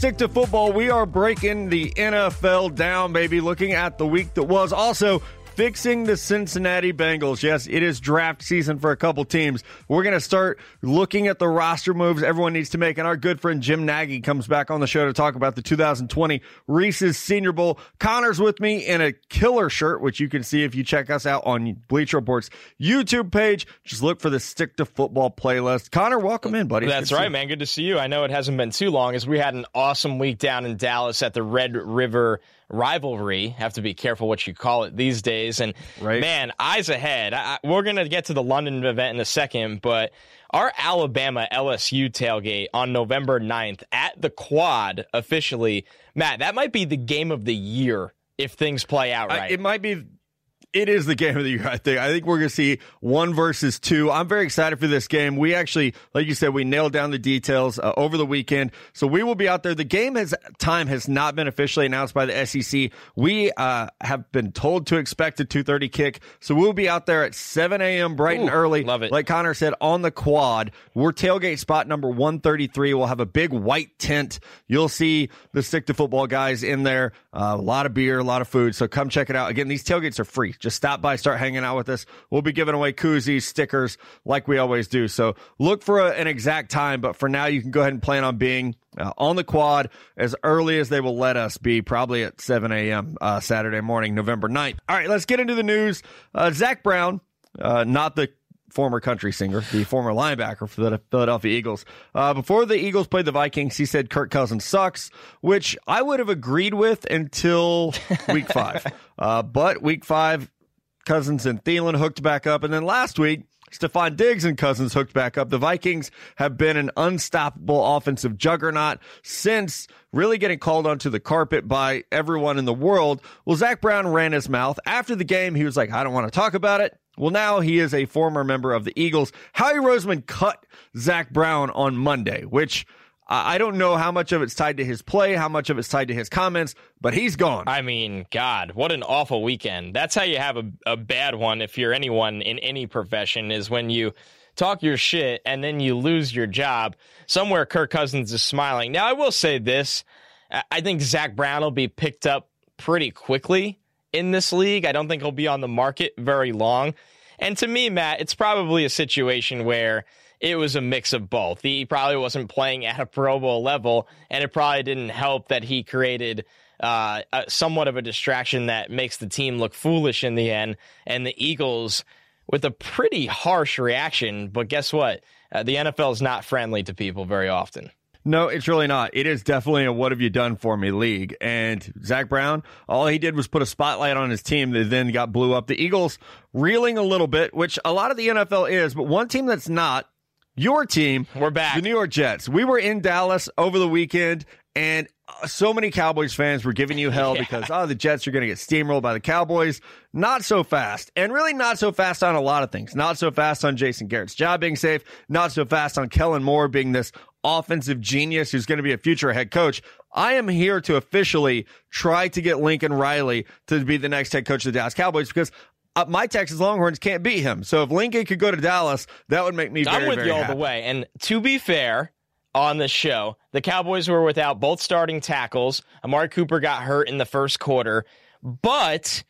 Stick to Football, we are breaking the NFL down, baby, looking at the week that was. Also, fixing the Cincinnati Bengals. Yes, it is draft season for a couple teams. We're going to start looking at the roster moves everyone needs to make. And our good friend Jim Nagy comes back on the show to talk about the 2020 Reese's Senior Bowl. Connor's with me in a killer shirt, which you can see if you check us out on Bleacher Report's YouTube page. Just look for the Stick to Football playlist. Connor, welcome in, buddy. That's right, man. Good to see you. I know it hasn't been too long as we had an awesome week down in Dallas at the Red River rivalry. Have to be careful what you call it these days. And right. man, eyes ahead. I, we're going to get to the London event in a second, but our Alabama LSU tailgate on November 9th at the quad officially, Matt, that might be the game of the year if things play out right. I, it might be it is the game of the year. I think. I think we're going to see one versus two. I'm very excited for this game. We actually, like you said, we nailed down the details uh, over the weekend, so we will be out there. The game has time has not been officially announced by the SEC. We uh, have been told to expect a 2:30 kick, so we'll be out there at 7 a.m. bright Ooh, and early. Love it. Like Connor said on the quad. We're tailgate spot number 133. We'll have a big white tent. You'll see the stick to football guys in there. Uh, a lot of beer, a lot of food. So come check it out. Again, these tailgates are free. Just stop by, start hanging out with us. We'll be giving away koozies, stickers, like we always do. So look for a, an exact time, but for now, you can go ahead and plan on being uh, on the quad as early as they will let us be, probably at 7 a.m. Uh, Saturday morning, November 9th. All right, let's get into the news. Uh, Zach Brown, uh, not the former country singer, the former linebacker for the Philadelphia Eagles. Uh, before the Eagles played the Vikings, he said Kirk Cousins sucks, which I would have agreed with until week five. Uh, but week five, Cousins and Thielen hooked back up. And then last week, Stefon Diggs and Cousins hooked back up. The Vikings have been an unstoppable offensive juggernaut since really getting called onto the carpet by everyone in the world. Well, Zach Brown ran his mouth. After the game, he was like, I don't want to talk about it. Well, now he is a former member of the Eagles. Howie Roseman cut Zach Brown on Monday, which I don't know how much of it's tied to his play, how much of it's tied to his comments, but he's gone. I mean, God, what an awful weekend. That's how you have a, a bad one if you're anyone in any profession, is when you talk your shit and then you lose your job. Somewhere Kirk Cousins is smiling. Now, I will say this I think Zach Brown will be picked up pretty quickly in this league. I don't think he'll be on the market very long. And to me, Matt, it's probably a situation where it was a mix of both. He probably wasn't playing at a Pro Bowl level, and it probably didn't help that he created uh, somewhat of a distraction that makes the team look foolish in the end. And the Eagles, with a pretty harsh reaction, but guess what? Uh, the NFL is not friendly to people very often. No, it's really not. It is definitely a what have you done for me league. And Zach Brown, all he did was put a spotlight on his team that then got blew up. The Eagles reeling a little bit, which a lot of the NFL is, but one team that's not your team. We're back. The New York Jets. We were in Dallas over the weekend, and uh, so many Cowboys fans were giving you hell yeah. because, oh, the Jets are going to get steamrolled by the Cowboys. Not so fast. And really not so fast on a lot of things. Not so fast on Jason Garrett's job being safe. Not so fast on Kellen Moore being this offensive genius who's going to be a future head coach. I am here to officially try to get Lincoln Riley to be the next head coach of the Dallas Cowboys because uh, my Texas Longhorns can't beat him. So if Lincoln could go to Dallas, that would make me very, I'm with you all the way. And to be fair, on the show, the Cowboys were without both starting tackles. Amari Cooper got hurt in the first quarter, but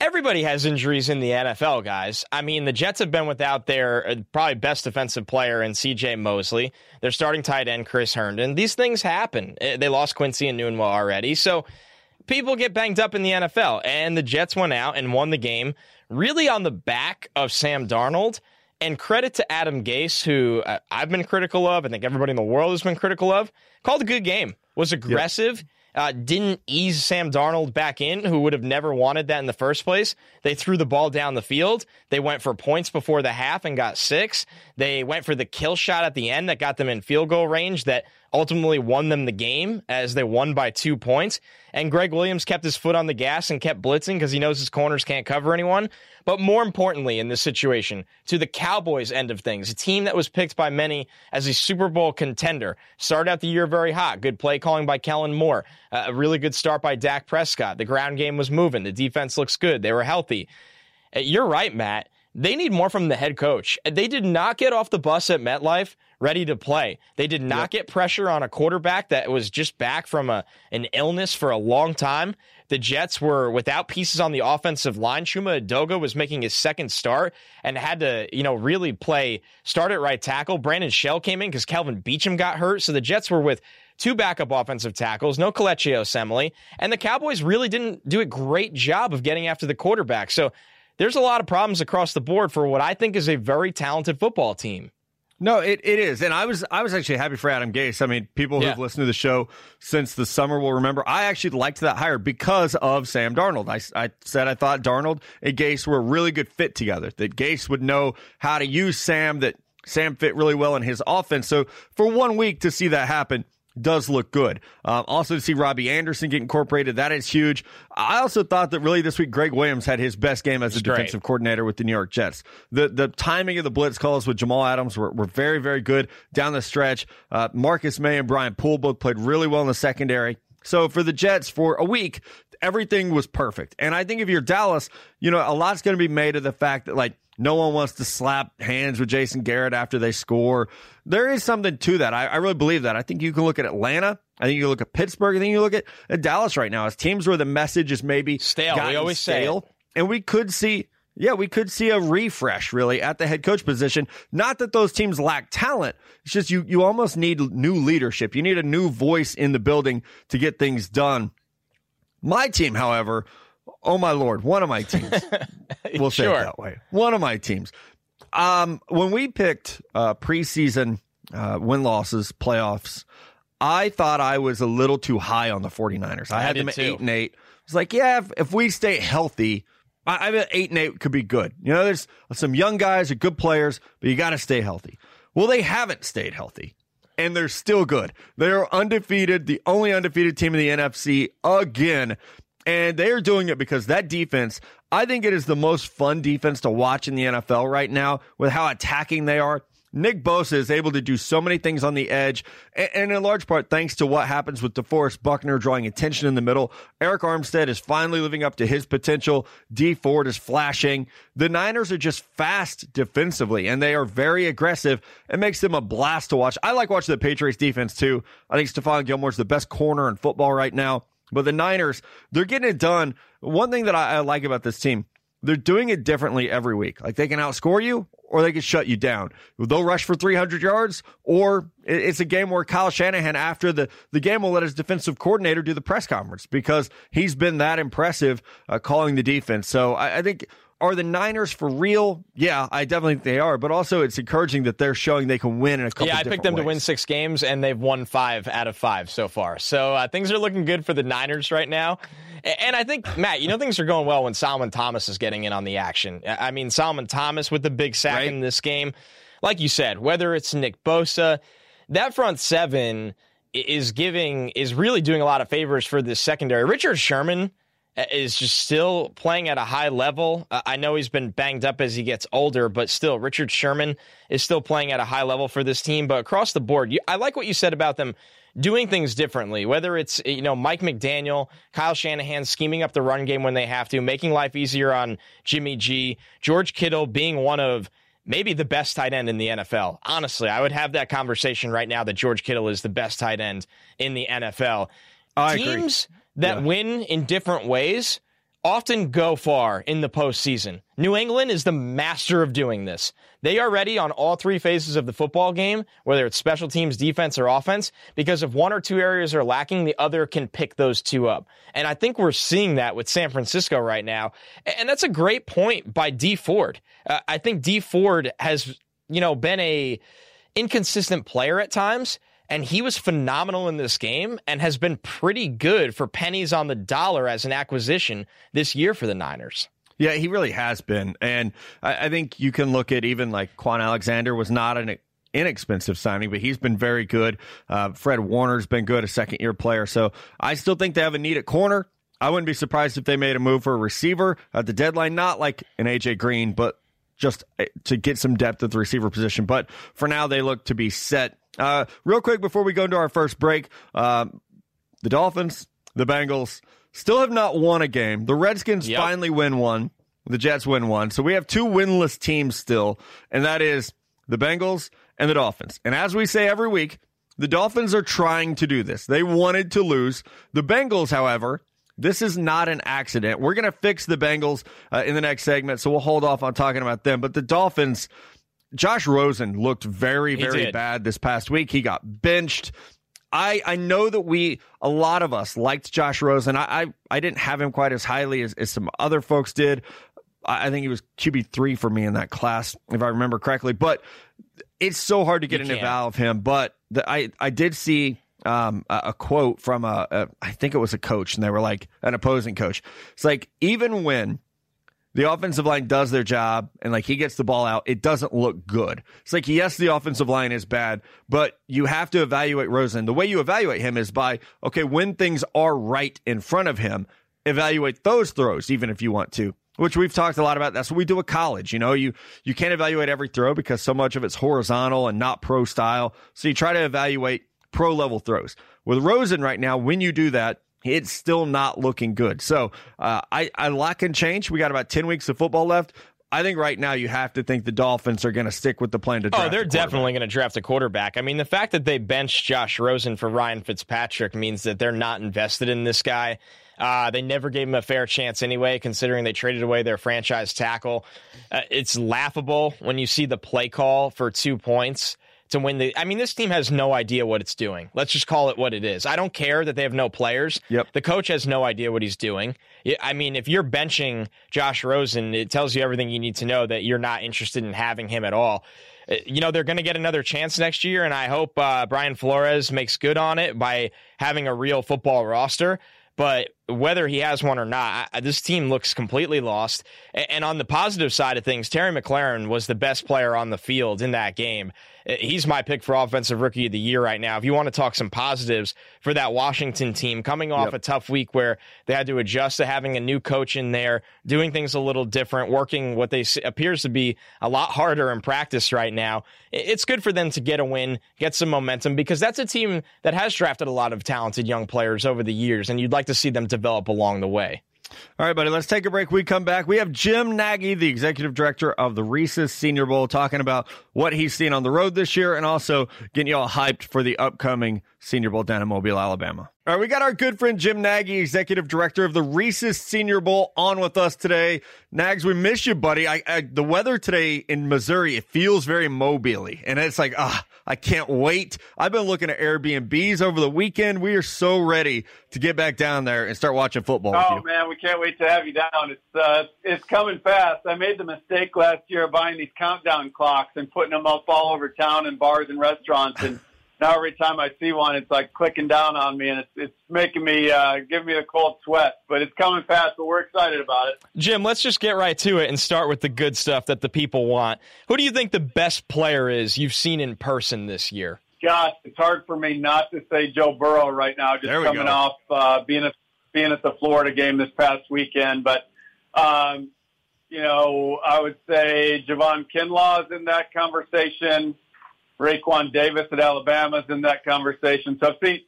everybody has injuries in the NFL, guys. I mean, the Jets have been without their uh, probably best defensive player in CJ Mosley, their starting tight end Chris Herndon. These things happen. Uh, they lost Quincy and Enunwa already. So people get banged up in the NFL, and the Jets went out and won the game really on the back of Sam Darnold. And credit to Adam Gase, who uh, I've been critical of. I think everybody in the world has been critical of. Called a good game. Was aggressive. Yep. Uh, didn't ease Sam Darnold back in, who would have never wanted that in the first place. They threw the ball down the field. They went for points before the half and got six. They went for the kill shot at the end that got them in field goal range that ultimately won them the game as they won by two points. And Gregg Williams kept his foot on the gas and kept blitzing because he knows his corners can't cover anyone. But more importantly, in this situation, to the Cowboys end of things, a team that was picked by many as a Super Bowl contender, started out the year very hot. Good play calling by Kellen Moore, uh, a really good start by Dak Prescott. The ground game was moving. The defense looks good. They were healthy. Uh, you're right, Matt they need more from the head coach. They did not get off the bus at MetLife ready to play. They did not yep. get pressure on a quarterback that was just back from a an illness for a long time. The Jets were without pieces on the offensive line. Chuma Edoga was making his second start and had to, you know, really play start at right tackle. Brandon Shell came in because Kelvin Beachum got hurt. So the Jets were with two backup offensive tackles, no Kelechi Osemele, and the Cowboys really didn't do a great job of getting after the quarterback. So there's a lot of problems across the board for what I think is a very talented football team. No, it, it is. And I was I was actually happy for Adam Gase. I mean, people who've yeah. listened to the show since the summer will remember I actually liked that hire because of Sam Darnold. I, I said I thought Darnold and Gase were a really good fit together, that Gase would know how to use Sam, that Sam fit really well in his offense. So for one week to see that happen, does look good. Um, also to see Robbie Anderson get incorporated, that is huge. I also thought that really this week Gregg Williams had his best game as a defensive coordinator with the New York Jets. The the timing of the blitz calls with Jamal Adams were, were very, very good down the stretch. Uh, Marcus Maye and Brian Poole both played really well in the secondary. So for the Jets for a week, everything was perfect. And I think if you're Dallas, you know, a lot's going to be made of the fact that like no one wants to slap hands with Jason Garrett after they score. There is something to that. I, I really believe that. I think you can look at Atlanta. I think you can look at Pittsburgh. I think you look at, at Dallas right now as teams where the message is maybe stale. We always stale. Say and we could see yeah, we could see a refresh really at the head coach position. Not that those teams lack talent. It's just you you almost need new leadership. You need a new voice in the building to get things done. My team, however, oh my lord, one of my teams. we'll say sure. it that way. One of my teams. Um, when we picked uh, preseason uh, win losses, playoffs, I thought I was a little too high on the 49ers. I, I had them at too. eight and eight. It's like, yeah, if, if we stay healthy, I, I mean, eight and eight could be good. You know, there's some young guys, are good players, but you got to stay healthy. Well, they haven't stayed healthy and they're still good. They're undefeated, the only undefeated team in the NFC again. And they are doing it because that defense, I think it is the most fun defense to watch in the NFL right now with how attacking they are. Nick Bosa is able to do so many things on the edge, and in large part thanks to what happens with DeForest Buckner drawing attention in the middle. Arik Armstead is finally living up to his potential. Dee Ford is flashing. The Niners are just fast defensively, and they are very aggressive. It makes them a blast to watch. I like watching the Patriots defense too. I think Stephon Gilmore's the best corner in football right now. But the Niners, they're getting it done. One thing that I, I like about this team, they're doing it differently every week. Like they can outscore you or they can shut you down. They'll rush for 300 yards, or it's a game where Kyle Shanahan, after the, the game, will let his defensive coordinator do the press conference because he's been that impressive uh, calling the defense. So I, I think are the Niners for real? Yeah, I definitely think they are. But also, it's encouraging that they're showing they can win in a couple. Yeah, I picked them ways. to win six games, and they've won five out of five so far. So uh, things are looking good for the Niners right now. And I think Matt, you know, things are going well when Solomon Thomas is getting in on the action. I mean, Solomon Thomas with the big sack right. in this game, like you said, whether it's Nick Bosa, that front seven is giving is really doing a lot of favors for this secondary. Richard Sherman Uh, is just still playing at a high level. Uh, I know he's been banged up as he gets older, but still, Richard Sherman is still playing at a high level for this team. But across the board, I like what you said about them doing things differently, whether it's, uh, you know, Mike McDaniel, Kyle Shanahan scheming up the run game when they have to, making life easier on Jimmy G, George Kittle being one of maybe the best tight end in the NFL. Honestly, I would have that conversation right now that George Kittle is the best tight end in the NFL. I Teams agree that yeah. win in different ways often go far in the postseason. New England is the master of doing this. They are ready on all three phases of the football game, whether it's special teams, defense, or offense, because if one or two areas are lacking, the other can pick those two up. And I think we're seeing that with San Francisco right now. And that's a great point by Dee Ford. Uh, I think Dee Ford has, you know, been a inconsistent player at times and he was phenomenal in this game and has been pretty good for pennies on the dollar as an acquisition this year for the Niners. Yeah, he really has been. And I, I think you can look at even like Kwon Alexander was not an inexpensive signing, but he's been very good. Uh, Fred Warner's been good, a second year player. So I still think they have a need at corner. I wouldn't be surprised if they made a move for a receiver at the deadline, not like an AJ Green, but just uh, to get some depth at the receiver position. But for now, they look to be set uh, real quick before we go into our first break, uh, the Dolphins, the Bengals still have not won a game. The Redskins yep. finally win one. The Jets win one. So we have two winless teams still, and that is the Bengals and the Dolphins. And as we say every week, the Dolphins are trying to do this. They wanted to lose. The Bengals, however, this is not an accident. We're going to fix the Bengals uh, in the next segment, so we'll hold off on talking about them. But the Dolphins, Josh Rosen looked very, very bad this past week. He got benched. I, I know that we a lot of us liked Josh Rosen. I I, I didn't have him quite as highly as, as some other folks did. I, I think he was QB three for me in that class, if I remember correctly. But it's so hard to get you an eval of him. But the, I I did see um, a, a, quote from a, a I think it was a coach, and they were like an opposing coach. It's like even when the offensive line does their job and like he gets the ball out, it doesn't look good. It's like, yes, the offensive line is bad, but you have to evaluate Rosen. The way you evaluate him is by, okay, when things are right in front of him, evaluate those throws, even if you want to. Which we've talked a lot about. That's what we do at college. You know, you you can't evaluate every throw because so much of it's horizontal and not pro style. So you try to evaluate pro level throws. With Rosen right now, when you do that, it's still not looking good. So uh, I, I lot can change. We got about 10 weeks of football left. I think right now you have to think the Dolphins are going to stick with the plan to draft. Oh, they're definitely going to draft a quarterback. I mean, the fact that they benched Josh Rosen for Ryan Fitzpatrick means that they're not invested in this guy. Uh, they never gave him a fair chance anyway, considering they traded away their franchise tackle. Uh, it's laughable when you see the play call for two points to win the. I mean, this team has no idea what it's doing. Let's just call it what it is. I don't care that they have no players. Yep. The coach has no idea what he's doing. I mean, if you're benching Josh Rosen, it tells you everything you need to know that you're not interested in having him at all. Uh, you know, they're going to get another chance next year, and I hope uh, Brian Flores makes good on it by having a real football roster. But whether he has one or not, this team looks completely lost. And on the positive side of things, Terry McLaurin was the best player on the field in that game Uh, he's my pick for offensive rookie of the year right now. If you want to talk some positives for that Washington team coming off yep. a tough week where they had to adjust to having a new coach in there, doing things a little different, working what they appears to be a lot harder in practice right now. It's good for them to get a win, get some momentum because that's a team that has drafted a lot of talented young players over the years and you'd like to see them develop along the way. All right, buddy, let's take a break. We come back. We have Jim Nagy, the executive director of the Reese's Senior Bowl, talking about what he's seen on the road this year and also getting you all hyped for the upcoming Senior Bowl down in Mobile, Alabama. All right, we got our good friend Jim Nagy, executive director of the Reese's Senior Bowl, on with us today. Nags, we miss you, buddy. I, I the weather today in Missouri it feels very mobile and it's like ah, I can't wait. I've been looking at Airbnbs over the weekend. We are so ready to get back down there and start watching football. Oh man, we can't wait to have you down. It's uh, it's coming fast. I made the mistake last year of buying these countdown clocks and putting them up all over town in bars and restaurants and now every time I see one, it's like clicking down on me, and it's it's making me uh, giving me a cold sweat. But it's coming fast, but we're excited about it. Jim, let's just get right to it and start with the good stuff that the people want. Who do you think the best player is you've seen in person this year? Gosh, it's hard for me not to say Joe Burrow right now, just coming go. off uh, being at being at the Florida game this past weekend. But um, you know, I would say Javon Kinlaw is in that conversation. Raekwon Davis at Alabama's in that conversation. So I've seen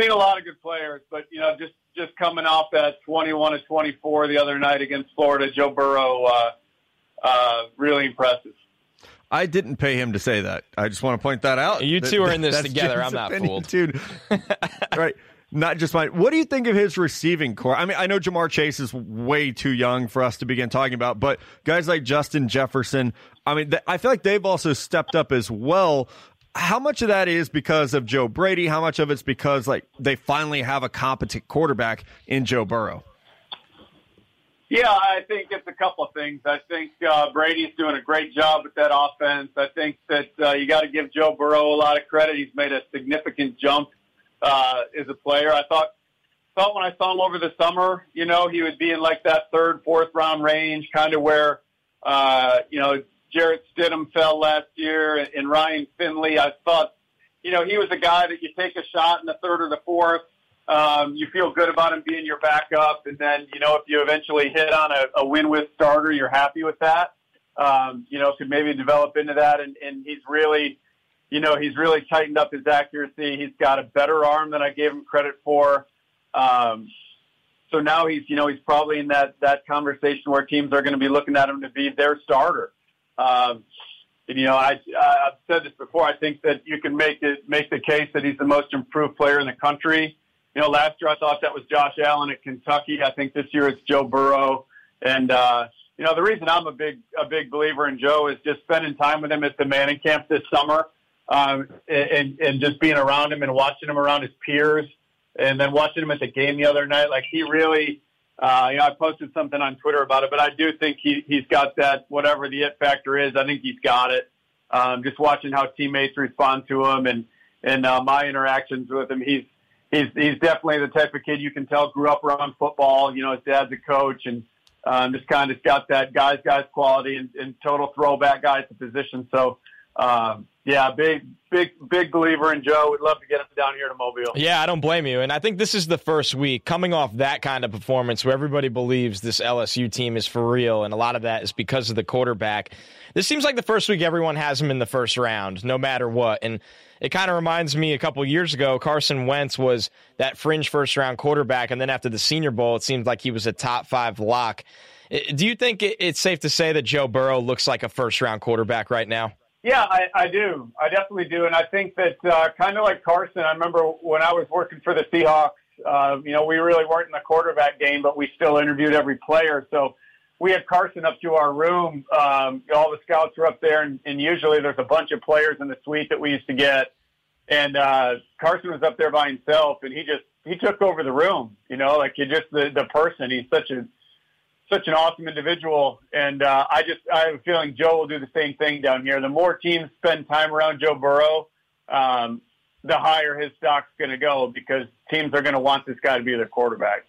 seen a lot of good players, but you know, just just coming off that 21 to 24 the other night against Florida, Joe Burrow, uh, uh, really impressive. I didn't pay him to say that. I just want to point that out. You two are in this together. I'm not opinion, fooled, dude. right not just mine. What do you think of his receiving corps? I mean, I know Ja'Marr Chase is way too young for us to begin talking about, but guys like Justin Jefferson, I mean, I feel like they've also stepped up as well. How much of that is because of Joe Brady? How much of it's because like they finally have a competent quarterback in Joe Burrow? Yeah, I think it's a couple of things. I think uh, Brady's doing a great job with that offense. I think that uh, you got to give Joe Burrow a lot of credit. He's made a significant jump uh, as a player. I thought thought when I saw him over the summer, you know, he would be in like that third, fourth round range, kind of where, uh, you know, Jarrett Stidham fell last year and, and Ryan Finley. I thought, you know, he was a guy that you take a shot in the third or the fourth. Um, you feel good about him being your backup. And then, you know, if you eventually hit on a, a win with starter, you're happy with that. Um, you know, could maybe develop into that. And, and he's really, you know, he's really tightened up his accuracy. He's got a better arm than I gave him credit for. Um, so now he's, you know, he's probably in that that conversation where teams are going to be looking at him to be their starter. Um, and, you know, I, I've said this before. I think that you can make it make the case that he's the most improved player in the country. You know, last year I thought that was Josh Allen at Kentucky. I think this year it's Joe Burrow. And uh, you know, the reason I'm a big a big believer in Joe is just spending time with him at the Manning camp this summer, um, and and just being around him and watching him around his peers, and then watching him at the game the other night. Like he really, uh, you know, I posted something on Twitter about it, but I do think he he's got that whatever the it factor is. I think he's got it. Um, just watching how teammates respond to him and and uh, my interactions with him, he's he's he's definitely the type of kid you can tell grew up around football. You know, his dad's a coach and um, just kind of got that guys guys quality and, and total throwback guy at the position. So um, yeah, big, big, big believer in Joe. We'd love to get him down here to Mobile. Yeah, I don't blame you. And I think this is the first week coming off that kind of performance where everybody believes this LSU team is for real. And a lot of that is because of the quarterback. This seems like the first week everyone has him in the first round, no matter what. And it kind of reminds me a couple years ago, Carson Wentz was that fringe first round quarterback. And then after the Senior Bowl, it seemed like he was a top five lock. Do you think it's safe to say that Joe Burrow looks like a first round quarterback right now? Yeah, I, I do. I definitely do. And I think that uh, kind of like Carson, I remember when I was working for the Seahawks, uh, you know, we really weren't in the quarterback game, but we still interviewed every player. So we had Carson up to our room. Um, all the scouts were up there, and, and usually there's a bunch of players in the suite that we used to get. And uh, Carson was up there by himself, and he just he took over the room. You know, like he just the the person. He's such a such an awesome individual, and uh, I just I have a feeling Joe will do the same thing down here. The more teams spend time around Joe Burrow, um, the higher his stock's going to go because teams are going to want this guy to be their quarterback.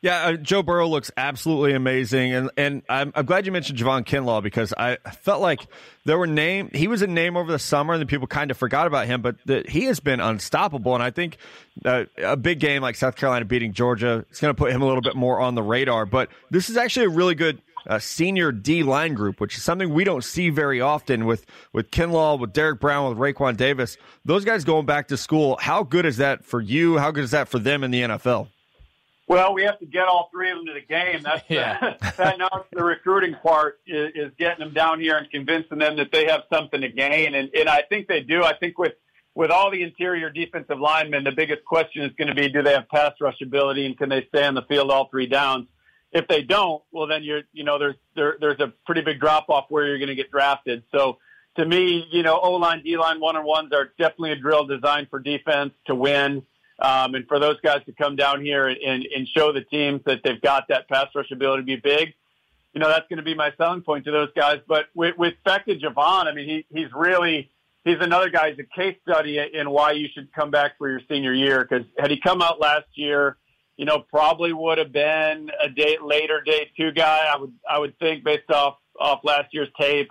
Yeah, uh, Joe Burrow looks absolutely amazing, and and I'm, I'm glad you mentioned Javon Kinlaw because I felt like there were name he was a name over the summer, and people kind of forgot about him, but the, he has been unstoppable, and I think uh, a big game like South Carolina beating Georgia is going to put him a little bit more on the radar. But this is actually a really good uh, senior D line group, which is something we don't see very often with with Kinlaw, with Derrick Brown, with Raekwon Davis. Those guys going back to school. How good is that for you? How good is that for them in the NFL? Well, we have to get all three of them to the game. That's yeah. the, that now the recruiting part is, is getting them down here and convincing them that they have something to gain, and and I think they do. I think with with all the interior defensive linemen, the biggest question is going to be: Do they have pass rush ability, and can they stay on the field all three downs? If they don't, well, then you're you know there's there, there's a pretty big drop off where you're going to get drafted. So to me, you know, O line, D line, one on ones are definitely a drill designed for defense to win. Um, and for those guys to come down here and, and show the teams that they've got that pass rush ability to be big, you know, that's going to be my selling point to those guys. But with, with back to Javon, I mean, he, he's really, he's another guy, he's a case study in why you should come back for your senior year. Cause had he come out last year, you know, probably would have been a day later day two guy. I would, I would think based off, off last year's tape.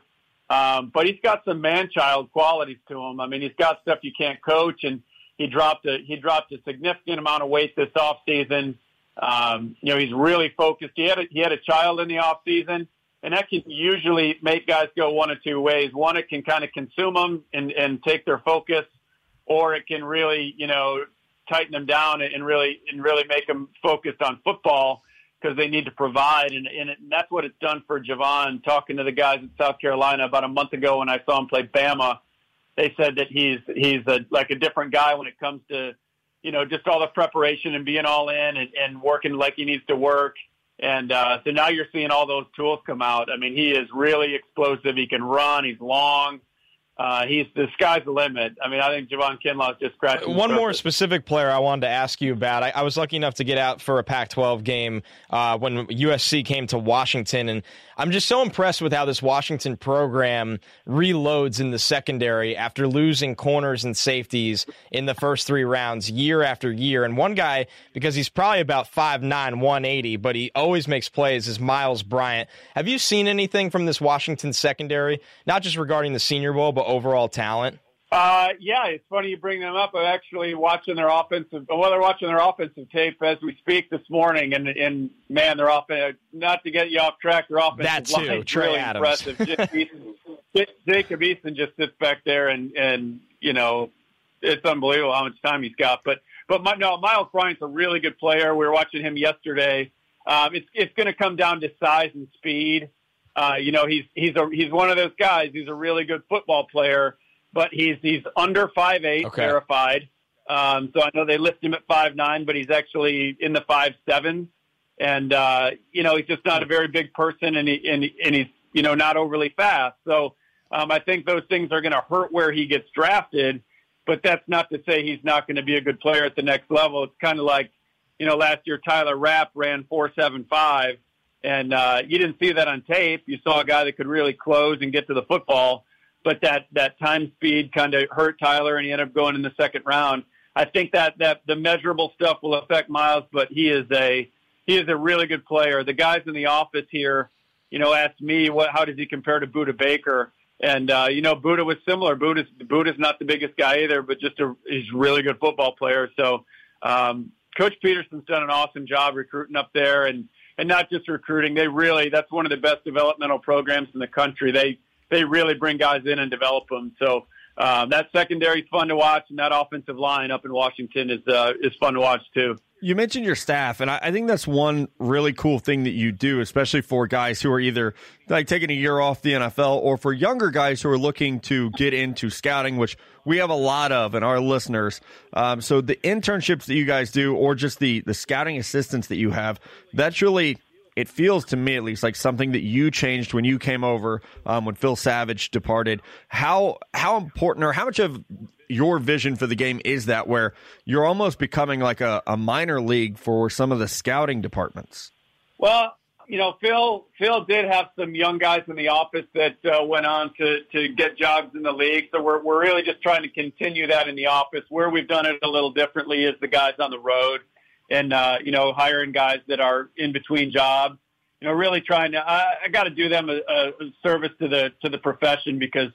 Um, but he's got some man child qualities to him. I mean, he's got stuff you can't coach and, he dropped a he dropped a significant amount of weight this off season. Um, you know, he's really focused. He had a, he had a child in the off season, and that can usually make guys go one of two ways. One, it can kind of consume them and and take their focus, or it can really you know tighten them down and really and really make them focused on football because they need to provide. And, and, it, and that's what it's done for Javon. Talking to the guys in South Carolina about a month ago when I saw him play Bama they said that he's he's a, like a different guy when it comes to you know just all the preparation and being all in and, and working like he needs to work. And uh, so now you're seeing all those tools come out. I mean, he is really explosive. He can run. He's long uh, he's the sky's the limit. I mean, I think Javon Kinlaw just scratching. One more specific player I wanted to ask you about. I, I was lucky enough to get out for a Pac-12 game uh, when USC came to Washington, and I'm just so impressed with how this Washington program reloads in the secondary after losing corners and safeties in the first three rounds year after year. And one guy, because he's probably about 5'9", 180, but he always makes plays, is Myles Bryant. Have you seen anything from this Washington secondary, not just regarding the Senior Bowl, but overall talent? Uh, yeah, it's funny you bring them up. I'm actually watching their offensive, well, they're watching their offensive tape as we speak this morning, and and man, they're off. Not to get you off track, their offensive that too. Trey really Adams. impressive. Jacob Eason just sits back there and and you know it's unbelievable how much time he's got. But but my, no, Myles Bryant's a really good player. We were watching him yesterday. Um, it's it's going to come down to size and speed. Uh, you know, he's he's a he's one of those guys. He's a really good football player, but he's he's under five eight Okay. verified. Um, so I know they list him at five nine, but he's actually in the five seven. And uh, you know, he's just not a very big person, and he and, and he's you know not overly fast. So um, I think those things are going to hurt where he gets drafted. But that's not to say he's not going to be a good player at the next level. It's kind of like you know last year Tyler Rapp ran four seven five, and uh, you didn't see that on tape. You saw a guy that could really close and get to the football, but that that time speed kind of hurt Tyler, and he ended up going in the second round. I think that that the measurable stuff will affect Myles, but he is a he is a really good player. The guys in the office here, you know, asked me what how does he compare to Budda Baker, and uh, you know, Budda was similar. Budda's Budda's not the biggest guy either, but just a he's a really good football player. So um, Coach Petersen's done an awesome job recruiting up there, and and not just recruiting. They really that's one of the best developmental programs in the country. They they really bring guys in and develop them. So um, that secondary is fun to watch, and that offensive line up in Washington is uh, is fun to watch too. You mentioned your staff, and I, I think that's one really cool thing that you do, especially for guys who are either like taking a year off the NFL or for younger guys who are looking to get into scouting, which we have a lot of in our listeners. Um, so the internships that you guys do, or just the the scouting assistance that you have, that's really it feels to me at least like something that you changed when you came over um, when Phil Savage departed. How how important or how much of your vision for the game is that where you're almost becoming like a, a minor league for some of the scouting departments? Well, you know, Phil Phil did have some young guys in the office that uh, went on to to get jobs in the league. So we're we're really just trying to continue that in the office. Where we've done it a little differently is the guys on the road, and uh, you know, hiring guys that are in between jobs. You know, really trying to. I, I got to do them a, a service to the to the profession because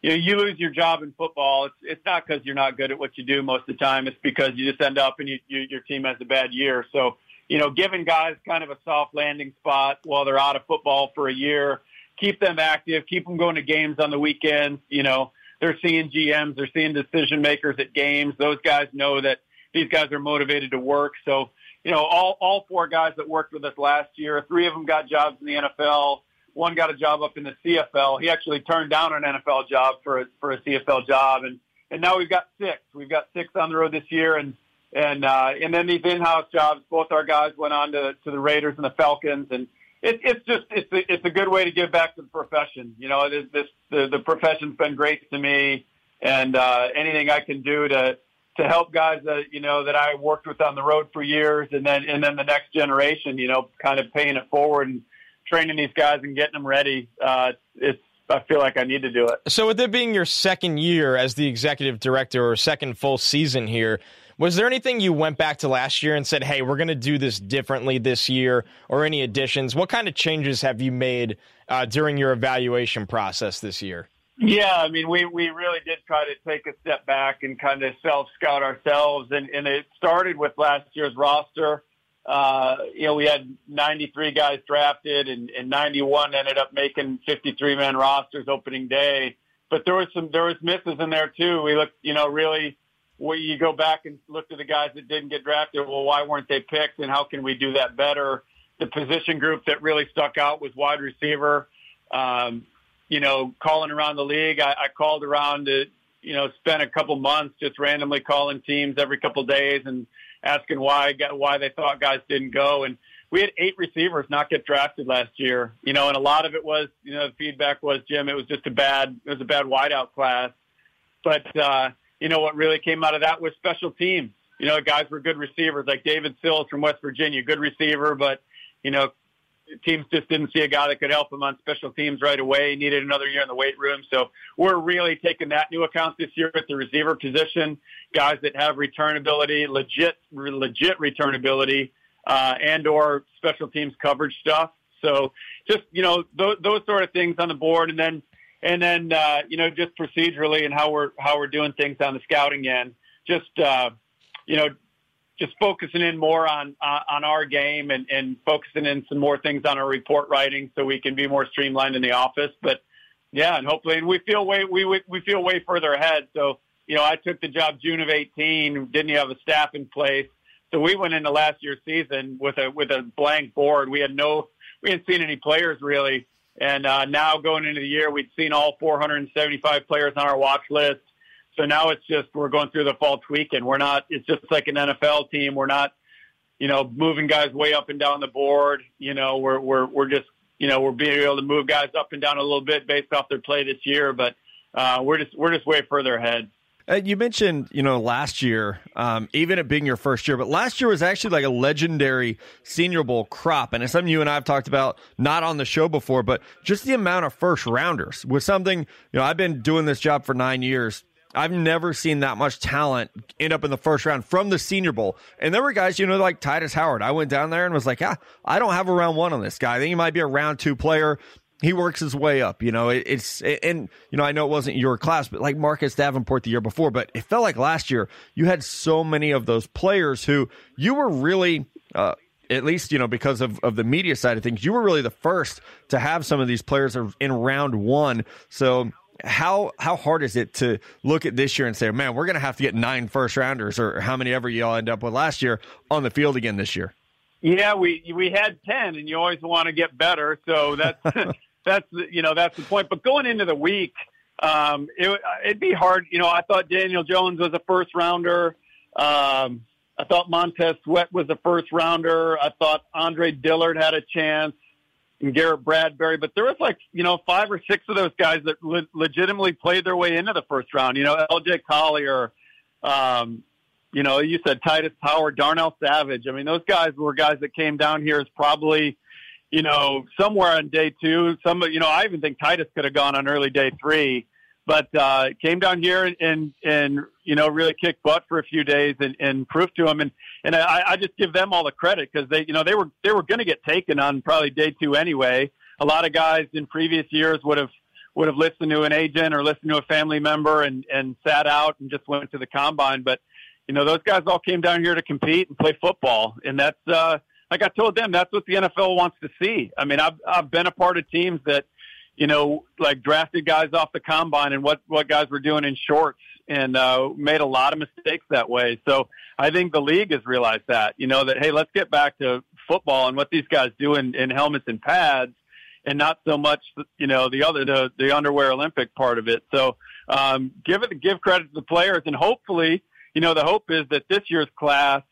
you know you lose your job in football. It's it's not because you're not good at what you do most of the time. It's because you just end up and you, you your team has a bad year. So you know, giving guys kind of a soft landing spot while they're out of football for a year, keep them active, keep them going to games on the weekends. You know, they're seeing GMs, they're seeing decision makers at games. Those guys know that these guys are motivated to work. So, you know, all, all four guys that worked with us last year, three of them got jobs in the NFL. One got a job up in the CFL. He actually turned down an NFL job for a, for a CFL job. And, and now we've got six. We've got six on the road this year. And, and uh, and then these in-house jobs. Both our guys went on to, to the Raiders and the Falcons, and it, it's just it's a, it's a good way to give back to the profession. You know, it is this the, the profession's been great to me, and uh, anything I can do to to help guys that you know that I worked with on the road for years, and then and then the next generation, you know, kind of paying it forward and training these guys and getting them ready. Uh, it's I feel like I need to do it. So, with it being your second year as the executive director or second full season here, was there anything you went back to last year and said, hey, we're going to do this differently this year, or any additions? What kind of changes have you made uh, during your evaluation process this year? Yeah, I mean, we, we really did try to take a step back and kind of self scout ourselves. And, and it started with last year's roster. Uh, you know, we had 93 guys drafted and, and 91 ended up making 53 man rosters opening day. But there was some, there was misses in there too. We looked, you know, really, where you go back and look at the guys that didn't get drafted. Well, why weren't they picked and how can we do that better? The position group that really stuck out was wide receiver. Um, you know, calling around the league, I, I called around to, you know, spent a couple months just randomly calling teams every couple days and asking why why they thought guys didn't go. And we had eight receivers not get drafted last year. You know, and a lot of it was, you know, the feedback was Jim, it was just a bad it was a bad wideout class. But uh, you know what really came out of that was special teams. You know, guys were good receivers like David Sills from West Virginia, good receiver, but you know, teams just didn't see a guy that could help them on special teams right away. He needed another year in the weight room. So we're really taking that new account this year at the receiver position. Guys that have return ability, legit, legit return ability, uh, and or special teams coverage stuff. So just, you know, those, those sort of things on the board. And then, and then, uh, you know, just procedurally and how we're, how we're doing things on the scouting end, just, uh, you know, just focusing in more on uh, on our game and, and focusing in some more things on our report writing so we can be more streamlined in the office. But yeah, and hopefully and we feel way we we feel way further ahead. So you know, I took the job June of 18, didn't have a staff in place. So we went into last year's season with a, with a blank board. We had no, we hadn't seen any players really. And, uh, now going into the year, we'd seen all 475 players on our watch list. So now it's just, we're going through the fall tweak, and We're not, it's just like an NFL team. We're not, you know, moving guys way up and down the board. You know, we're, we're, we're just, you know, we're being able to move guys up and down a little bit based off their play this year, but, uh, we're just, we're just way further ahead. Uh, you mentioned, you know, last year, um, even it being your first year, but last year was actually like a legendary Senior Bowl crop, and it's something you and I have talked about not on the show before, but just the amount of first rounders was something. You know, I've been doing this job for nine years. I've never seen that much talent end up in the first round from the Senior Bowl. And there were guys, you know, like Tytus Howard. I went down there and was like, ah, I don't have a round one on this guy. I think he might be a round two player he works his way up. You know, it, it's and you know I know it wasn't your class, but like Marcus Davenport the year before, but it felt like last year you had so many of those players who you were really. Uh, at least you know because of, of the media side of things you were really the first to have some of these players in round one so how how hard is it to look at this year and say man we're going to have to get nine first rounders or how many ever y'all end up with last year on the field again this year yeah, we we had ten, and you always want to get better. So that's that's you know that's the point. But going into the week, um, it, it'd be hard. You know, I thought Daniel Jones was a first rounder. Um, I thought Montez Sweat was a first rounder. I thought Andre Dillard had a chance and Garrett Bradbury, but there was like, you know, five or six of those guys that le- legitimately played their way into the first round. You know, LJ Collier, um, you know, you said Tytus Howard, Darnell Savage. I mean, those guys were guys that came down here as probably, you know, somewhere on day two. Some, you know, I even think Tytus could have gone on early day three, but uh, came down here and, and and you know really kicked butt for a few days and, and proved to them. And and I, I just give them all the credit because they, you know, they were they were going to get taken on probably day two anyway. A lot of guys in previous years would have would have listened to an agent or listened to a family member and and sat out and just went to the combine, but you know, those guys all came down here to compete and play football. And that's, uh, like I told them, that's what the NFL wants to see. I mean, I've, I've been a part of teams that, you know, like drafted guys off the combine and what, what guys were doing in shorts and, uh, made a lot of mistakes that way. So I think the league has realized that, you know, that, hey, let's get back to football and what these guys do in, in helmets and pads and not so much, you know, the other, the, the underwear Olympic part of it. So, um, give it, give credit to the players and hopefully, you know, the hope is that this year's class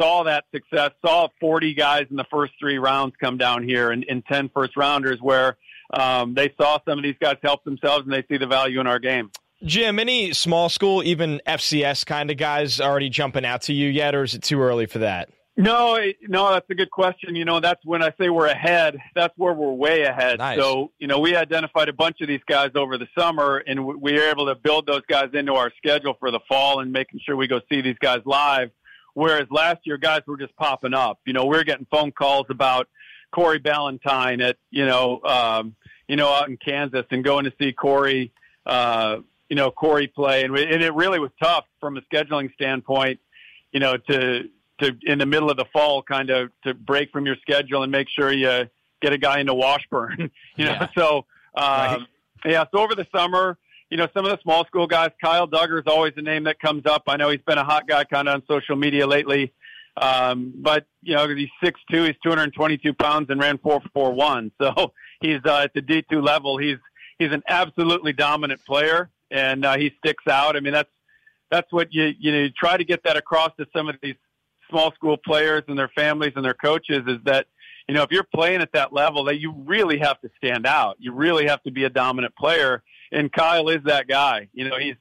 saw that success, saw 40 guys in the first three rounds come down here and, and 10 first rounders where um, they saw some of these guys help themselves and they see the value in our game. Jim, any small school, even FCS kind of guys already jumping out to you yet, or is it too early for that? No, no, that's a good question. You know, that's when I say we're ahead. That's where we're way ahead. Nice. So, you know, we identified a bunch of these guys over the summer, and we were able to build those guys into our schedule for the fall and making sure we go see these guys live. Whereas last year, guys were just popping up. You know, we are getting phone calls about Corey Ballentine at you know, um, you know, out in Kansas, and going to see Corey, uh, you know, Corey play, and, we, and it really was tough from a scheduling standpoint. You know, to to in the middle of the fall kind of to break from your schedule and make sure you get a guy into Washburn. you know, yeah. so um, right. yeah. So over the summer, you know, some of the small school guys, Kyle Dugger is always a name that comes up. I know he's been a hot guy kind of on social media lately. Um, but you know, he's six two, he's 222 pounds and ran four four one. So he's uh, at the D2 level. He's he's an absolutely dominant player, and uh, he sticks out. I mean, that's that's what you you know you try to get that across to some of these small school players and their families and their coaches is that you know if you're playing at that level that you really have to stand out you really have to be a dominant player and Kyle is that guy you know he's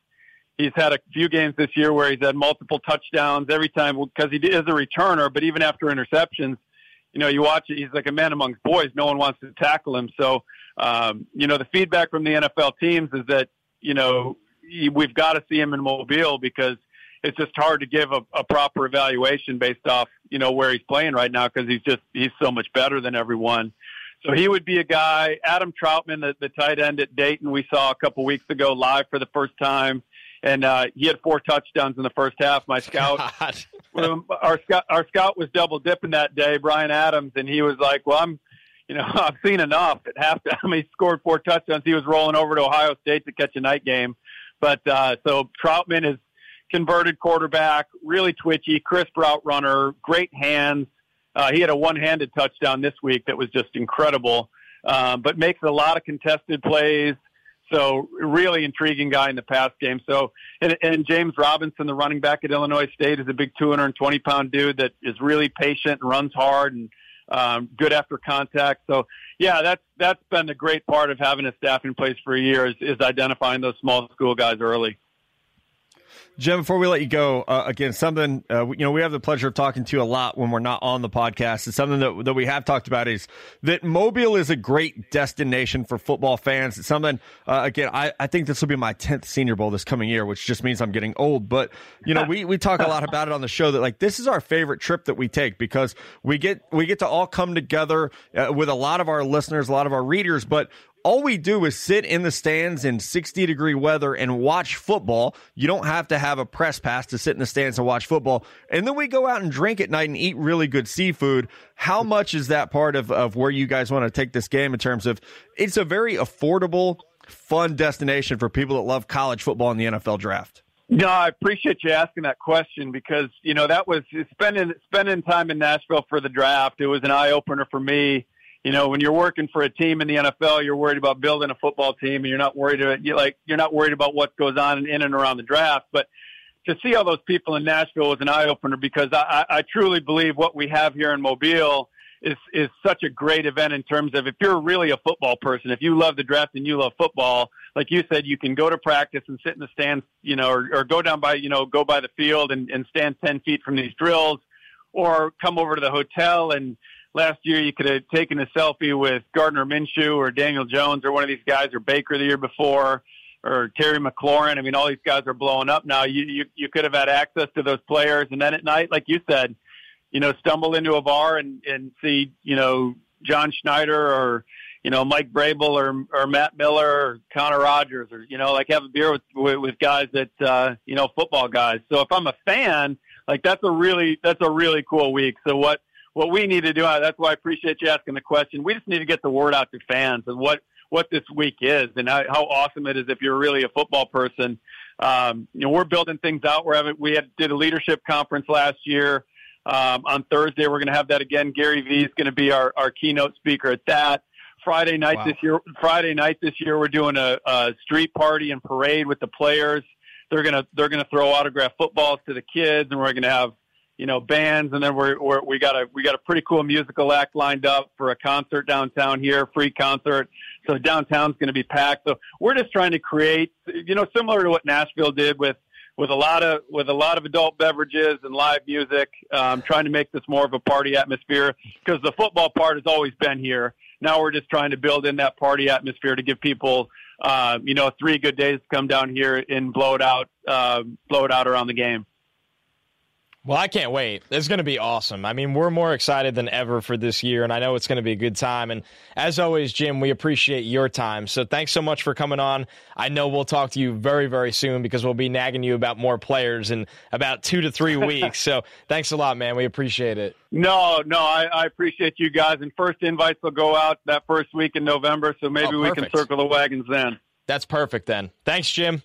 he's had a few games this year where he's had multiple touchdowns every time because he is a returner but even after interceptions you know you watch it he's like a man amongst boys no one wants to tackle him so um, you know the feedback from the NFL teams is that you know we've got to see him in Mobile because it's just hard to give a, a proper evaluation based off you know where he's playing right now because he's just he's so much better than everyone. So he would be a guy. Adam Trautman, the, the tight end at Dayton, we saw a couple weeks ago live for the first time, and uh, he had four touchdowns in the first half. My scout, our scout, our scout was double dipping that day, Brian Adams, and he was like, "Well, I'm." You know, I've seen enough at halftime. He scored four touchdowns. He was rolling over to Ohio State to catch a night game But uh, so Trautman is converted quarterback, really twitchy, crisp route runner, great hands. Uh, he had a one-handed touchdown this week that was just incredible, um, but makes a lot of contested plays. So really intriguing guy in the pass game. So and, and James Robinson, the running back at Illinois State, is a big 220 pound dude that is really patient and runs hard and um, good after contact. So yeah, that's that's been the great part of having a staff in place for a year is, is identifying those small school guys early. Jim, before we let you go, uh, again, something uh, you know we have the pleasure of talking to a lot when we're not on the podcast. It's something that that we have talked about is that Mobile is a great destination for football fans. It's something uh, again, I, I think this will be my tenth Senior Bowl this coming year, which just means I'm getting old. But you know, we we talk a lot about it on the show that like this is our favorite trip that we take because we get we get to all come together uh, with a lot of our listeners, a lot of our readers, but all we do is sit in the stands in 60 degree weather and watch football. You don't have to have a press pass to sit in the stands and watch football. And then we go out and drink at night and eat really good seafood. How much is that part of, of where you guys want to take this game in terms of it's a very affordable, fun destination for people that love college football and the NFL draft? No, I appreciate you asking that question because, you know, that was spending, spending time in Nashville for the draft. It was an eye opener for me you know, when you're working for a team in the NFL, you're worried about building a football team, and you're not worried about you like you're not worried about what goes on in and around the draft. But to see all those people in Nashville was an eye opener because I, I truly believe what we have here in Mobile is is such a great event in terms of if you're really a football person, if you love the draft and you love football, like you said, you can go to practice and sit in the stands, you know, or, or go down by, you know, go by the field and, and stand ten feet from these drills, or come over to the hotel and last year you could have taken a selfie with Gardner Minshew or Daniel Jones or one of these guys or Baker the year before or Terry McLaurin. I mean, all these guys are blowing up now. You, you, you could have had access to those players. And then at night, like you said, you know, stumble into a bar and, and see, you know, John Schneider or, you know, Mike Vrabel or, or Matt Miller or Connor Rogers or, you know, like have a beer with, with, with guys that, uh, you know, football guys. So if I'm a fan, like that's a really, that's a really cool week. So what, what we need to do, that's why I appreciate you asking the question. We just need to get the word out to fans and what, what this week is and how, how awesome it is if you're really a football person. Um, you know, we're building things out. We're having, we had, did a leadership conference last year. Um, on Thursday, we're going to have that again. Gary Vee is going to be our, our keynote speaker at that. Friday night wow. this year, Friday night this year, we're doing a, a street party and parade with the players. They're gonna they're gonna throw autograph footballs to the kids, and we're gonna have you know, bands, and then we're, we're we got a we got a pretty cool musical act lined up for a concert downtown here, free concert. So downtown's going to be packed. So we're just trying to create, you know, similar to what Nashville did with with a lot of with a lot of adult beverages and live music, um, trying to make this more of a party atmosphere because the football part has always been here. Now we're just trying to build in that party atmosphere to give people, uh, you know, three good days to come down here and blow it out, uh, blow it out around the game. Well, I can't wait. It's going to be awesome. I mean, we're more excited than ever for this year, and I know it's going to be a good time. And as always, Jim, we appreciate your time. So thanks so much for coming on. I know we'll talk to you very, very soon because we'll be nagging you about more players in about two to three weeks. so thanks a lot, man. We appreciate it. No, no, I, I, appreciate you guys. And first invites will go out that first week in November, so maybe oh, we can circle the wagons then. That's perfect then. Thanks, Jim.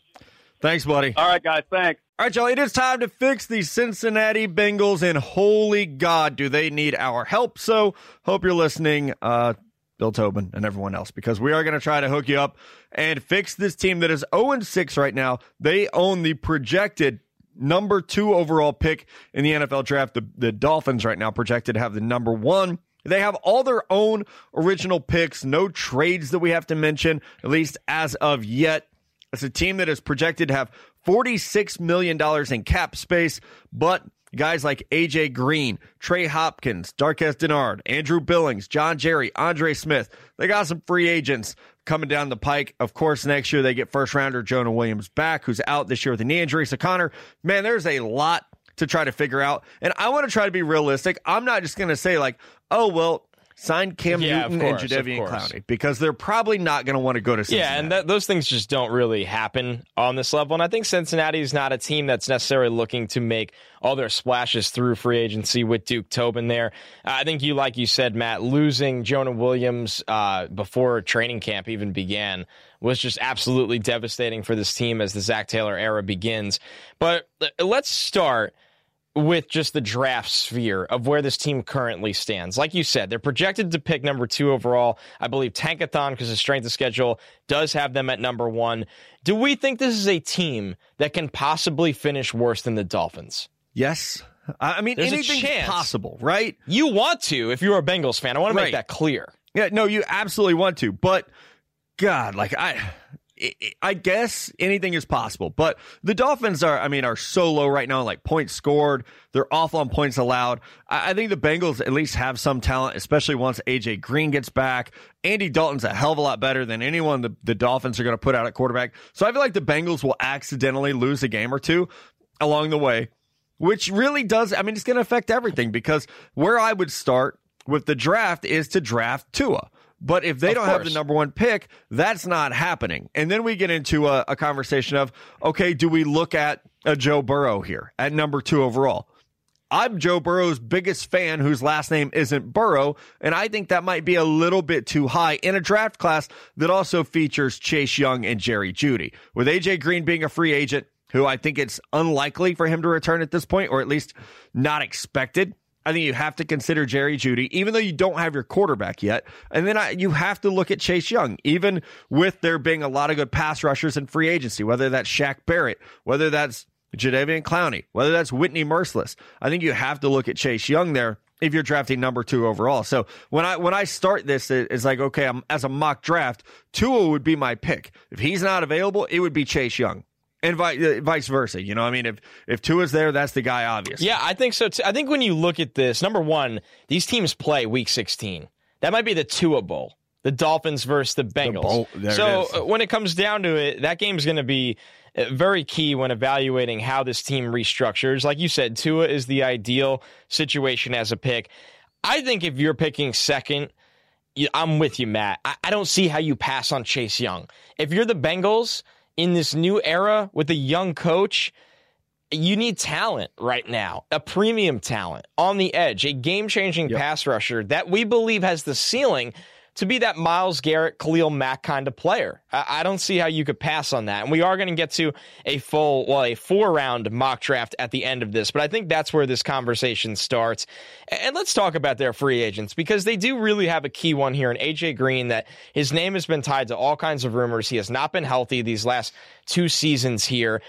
Thanks, buddy. All right, guys. Thanks. All right, y'all, it is time to fix the Cincinnati Bengals, and holy God, do they need our help. So, hope you're listening, uh, Bill Tobin and everyone else, because we are going to try to hook you up and fix this team that is 0 6 right now. They own the projected number two overall pick in the NFL draft. The, the Dolphins right now projected to have the number one. They have all their own original picks, no trades that we have to mention, at least as of yet. It's a team that is projected to have $46 million in cap space, but guys like AJ Green, Trey Hopkins, Darqueze Dennard, Andrew Billings, John Jerry, Andre Smith, they got some free agents coming down the pike. Of course, next year they get first rounder Jonah Williams back, who's out this year with a knee injury. So, Connor, man, there's a lot to try to figure out. And I want to try to be realistic. I'm not just going to say, like, oh, well, sign Cam Yeah, Newton course, and course. Clowney because they're probably not going to want to go to Cincinnati. Yeah, and that, those things just don't really happen on this level. And I think Cincinnati is not a team that's necessarily looking to make all their splashes through free agency with Duke Tobin there. I think you, like you said, Matt, losing Jonah Williams uh, before training camp even began was just absolutely devastating for this team as the Zac Taylor era begins. But uh, let's start with just the draft sphere of where this team currently stands. Like you said, they're projected to pick number two overall. I believe Tankathon, because of strength of schedule, does have them at number one. Do we think this is a team that can possibly finish worse than the Dolphins? yes, I mean There's anything's possible, right? You want to if you're a Bengals fan. I want to Right. make that clear. Yeah, no, you absolutely want to, but God, like I, I- guess anything is possible. But the Dolphins are, I mean, are so low right now. Like points scored, they're awful on points allowed. I, I think the Bengals at least have some talent, especially once AJ Green gets back. Andy Dalton's a hell of a lot better than anyone the, the Dolphins are going to put out at quarterback. So I feel like the Bengals will accidentally lose a game or two along the way which really does. I mean, it's going to affect everything because where I would start with the draft is to draft Tua. But if they Of don't have the number one pick, that's not happening. And then we get into a, a conversation of, okay, do we look at a Joe Burrow here at number two overall? I'm Joe Burrow's biggest fan whose last name isn't Burrow, and I think that might be a little bit too high in a draft class that also features Chase Young and Jerry Jeudy. With AJ Green being a free agent, who I think it's unlikely for him to return at this point, or at least not expected. I think you have to consider Jerry Jeudy, even though you don't have your quarterback yet. And then I, you have to look at Chase Young, even with there being a lot of good pass rushers in free agency, whether that's Shaq Barrett, whether that's Jadeveon Clowney, whether that's Whitney Mercilus. I think you have to look at Chase Young there if you're drafting number two overall. So when I when I start this, it- it's like okay, I'm, as a mock draft, Tua would be my pick. If he's not available, it would be Chase Young, and vi- uh, vice versa. You know, I mean, if if Tua's there, that's the guy, obviously. Yeah, I think so too. I think when you look at this, number one, these teams play week 16. That might be the Tua Bowl. The Dolphins versus the Bengals. bowl, there it so is. uh, when it comes down to it, that game is going to be uh, very key when evaluating how this team restructures. Like you said, Tua is the ideal situation as a pick. I think if you're picking second, I'm with you, Matt. I, I don't see how you pass on Chase Young. If you're the Bengals in this new era with a young coach, you need talent right now, a premium talent on the edge, a game changing pass rusher that we believe has the ceiling to be that Myles Garrett, Khalil Mack kind of player. I, don't see how you could pass on that. And we are going to get to a full, well, a four round mock draft at the end of this, but I think that's where this conversation starts. And let's talk about their free agents because they do really have a key one here in AJ Green that his name has been tied to all kinds of rumors. He has not been healthy these last two seasons here.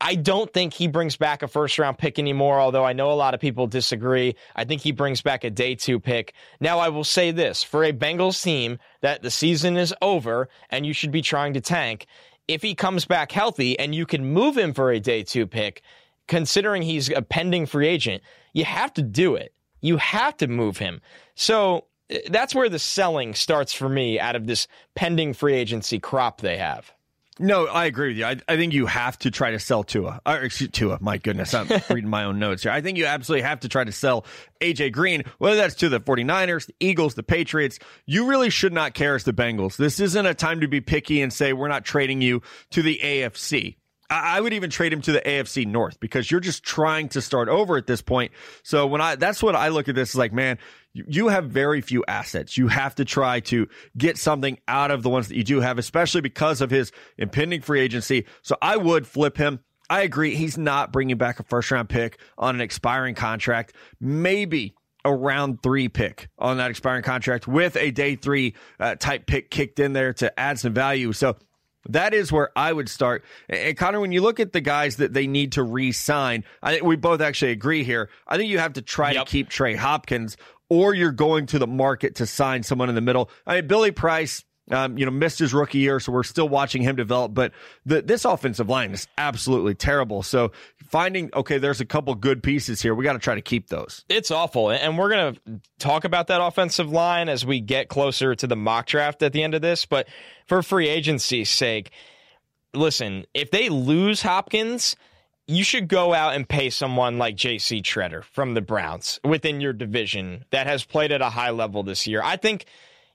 I don't think he brings back a first round pick anymore, although I know a lot of people disagree. I think he brings back a day two pick. Now, I will say this for a Bengals team that the season is over and you should be trying to tank, if he comes back healthy and you can move him for a day two pick, considering he's a pending free agent, you have to do it. You have to move him. So eh, that's where the selling starts for me out of this pending free agency crop they have. No, I agree with you. I, I think you have to try to sell Tua. Or, excuse Tua. My goodness, I'm reading my own notes here. I think you absolutely have to try to sell AJ Green, whether that's to the 49ers, the Eagles, the Patriots. You really should not care as the Bengals. This isn't a time to be picky and say we're not trading you to the AFC. I I would even trade him to the AFC North because you're just trying to start over at this point. So when I, that's what I look at this is like, man, you, have very few assets. You have to try to get something out of the ones that you do have, especially because of his impending free agency. So I would flip him. I agree. He's not bringing back a first round pick on an expiring contract. Maybe a round three pick on that expiring contract with a day three uh, type pick kicked in there to add some value. So that is where I would start. And and Connor, when you look at the guys that they need to re-sign, I think we both actually agree here. I think you have to try Yep. to keep Trey Hopkins, or you're going to the market to sign someone in the middle. I mean, Billy Price. Um, you know, missed his rookie year, so we're still watching him develop. But the, this offensive line is absolutely terrible. So finding okay, there's a couple good pieces here. We got to try to keep those. It's awful. And we're to talk about that offensive line as we get closer to the mock draft at the end of this. But for free agency's sake, listen, if they lose Hopkins, you should go out and pay someone like J.C. Tretter from the Browns within your division that has played at a high level this year. I think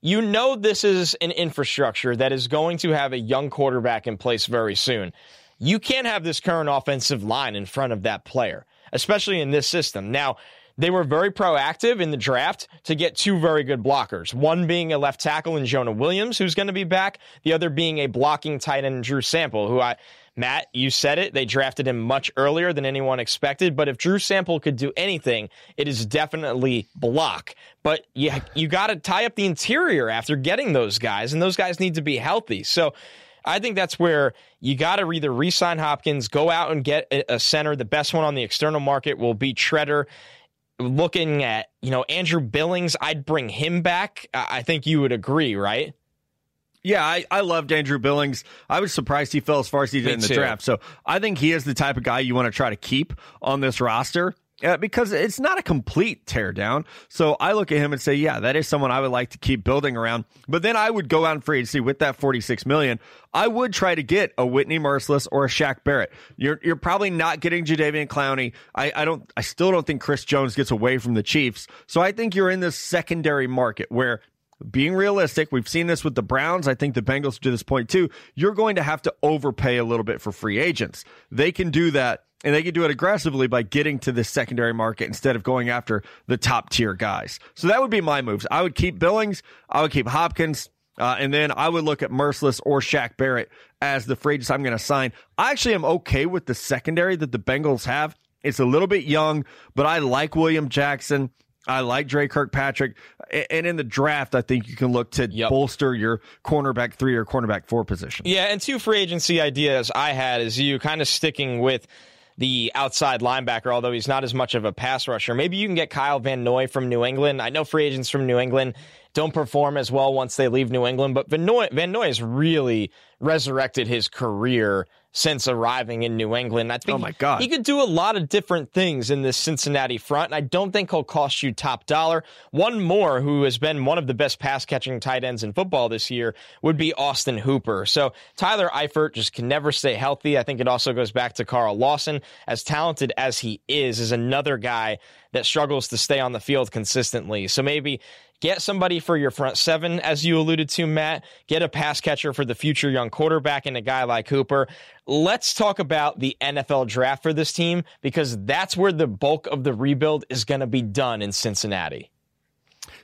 you know this is an infrastructure that is going to have a young quarterback in place very soon. You can't have this current offensive line in front of that player, especially in this system. Now, they were very proactive in the draft to get two very good blockers. One being a left tackle in Jonah Williams, who's going to be back. The other being a blocking tight end, Drew Sample, who I, Matt, you said it. They drafted him much earlier than anyone expected. But if Drew Sample could do anything, it is definitely block. But you, you got to tie up the interior after getting those guys, and those guys need to be healthy. So, I think that's where you got to either re-sign Hopkins, go out and get a center. The best one on the external market will be Tretter looking at, you know, Andrew Billings, I'd bring him back. I think you would agree, right? Yeah, I, I loved Andrew Billings. I was surprised he fell as far as he did Me in the too. draft. So I think he is the type of guy you want to try to keep on this roster. Uh, because it's not a complete teardown. So I look at him and say, yeah, that is someone I would like to keep building around. But then I would go out and free agency with that 46 million. I would try to get a Whitney Mercilus or a Shaq Barrett. You're you're probably not getting Jadeveon Clowney. I, I don't I still don't think Chris Jones gets away from the Chiefs. So I think you're in this secondary market where being realistic, we've seen this with the Browns. I think the Bengals to this point too. You're going to have to overpay a little bit for free agents. They can do that and they can do it aggressively by getting to this secondary market instead of going after the top tier guys. So that would be my moves. I would keep Billings. I would keep Hopkins. Uh, and then I would look at Mercilus or Shaq Barrett as the free agents I'm going to sign. I actually am okay with the secondary that the Bengals have. It's a little bit young, but I like William Jackson. I like Dre Kirkpatrick. And in the draft, I think you can look to Yep. bolster your cornerback three or cornerback four position. Yeah, and two free agency ideas I had is you kind of sticking with the outside linebacker, although he's not as much of a pass rusher. Maybe you can get Kyle Van Noy from New England. I know free agents from New England don't perform as well once they leave New England, but Van Noy, Van Noy has really resurrected his career since arriving in New England. I oh think Oh, my God. he could do a lot of different things in this Cincinnati front, and I don't think he'll cost you top dollar. One more who has been one of the best pass catching tight ends in football this year would be Austin Hooper. So Tyler Eifert just can never stay healthy. I think it also goes back to Carl Lawson. As talented as he is, is another guy that struggles to stay on the field consistently. So maybe Get somebody for your front seven, as you alluded to, Matt. Get a pass catcher for the future young quarterback and a guy like Hooper. Let's talk about the NFL draft for this team because that's where the bulk of the rebuild is going to be done in Cincinnati.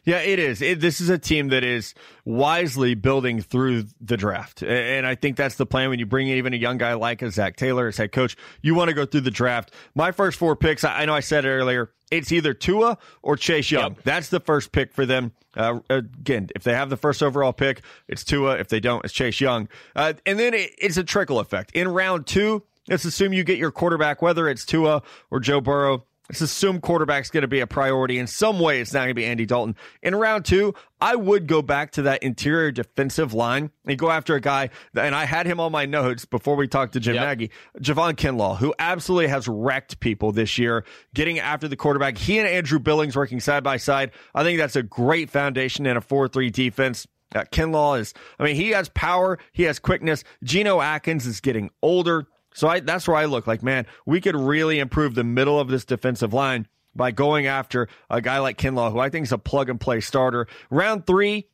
Yeah, it is. It, this is a team that is wisely building through the draft. And I think that's the plan when you bring in even a young guy like a Zac Taylor as head coach. You want to go through the draft. My first four picks, I, know I said it earlier, it's either Tua or Chase Young. Yep. That's the first pick for them. Uh, again, if they have the first overall pick, it's Tua. If they don't, it's Chase Young. Uh, and then it, it's a trickle effect. In round two, let's assume you get your quarterback, whether it's Tua or Joe Burrow. Let's assume quarterback's going to be a priority. In some way, it's not going to be Andy Dalton. In round two, I would go back to that interior defensive line and go after a guy, and I had him on my notes before we talked to Jim Yep. Nagy, Javon Kinlaw, who absolutely has wrecked people this year, getting after the quarterback. He and Andrew Billings working side by side. I think that's a great foundation in a 4 3 defense. Uh, Kinlaw is, I mean, he has power, he has quickness. Geno Atkins is getting older. So I, that's where I look like, man, we could really improve the middle of this defensive line by going after a guy like Kinlaw, who I think is a plug and play starter. Round three,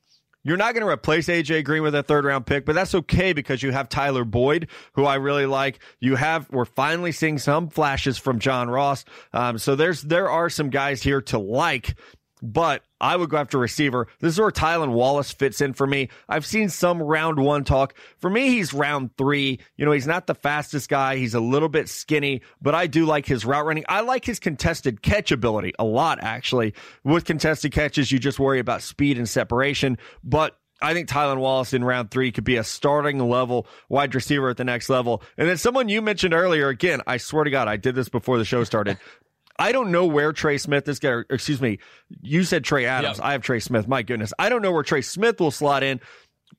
you're not going to replace AJ Green with a third round pick, but that's okay because you have Tyler Boyd, who I really like. You have we're finally seeing some flashes from John Ross. Um, so there's there are some guys here to like, but I would go after receiver. This is where Tylan Wallace fits in for me. I've seen some round one talk. For me, he's round three. You know, he's not the fastest guy. He's a little bit skinny, but I do like his route running. I like his contested catch ability a lot, actually. With contested catches, you just worry about speed and separation, but I think Tylan Wallace in round three could be a starting level wide receiver at the next level. And then someone you mentioned earlier, again, I swear to God, I did this before the show started. I don't know where Trey Smith is going to, excuse me, you said Trey Adams. Yep. I have Trey Smith. My goodness. I don't know where Trey Smith will slot in.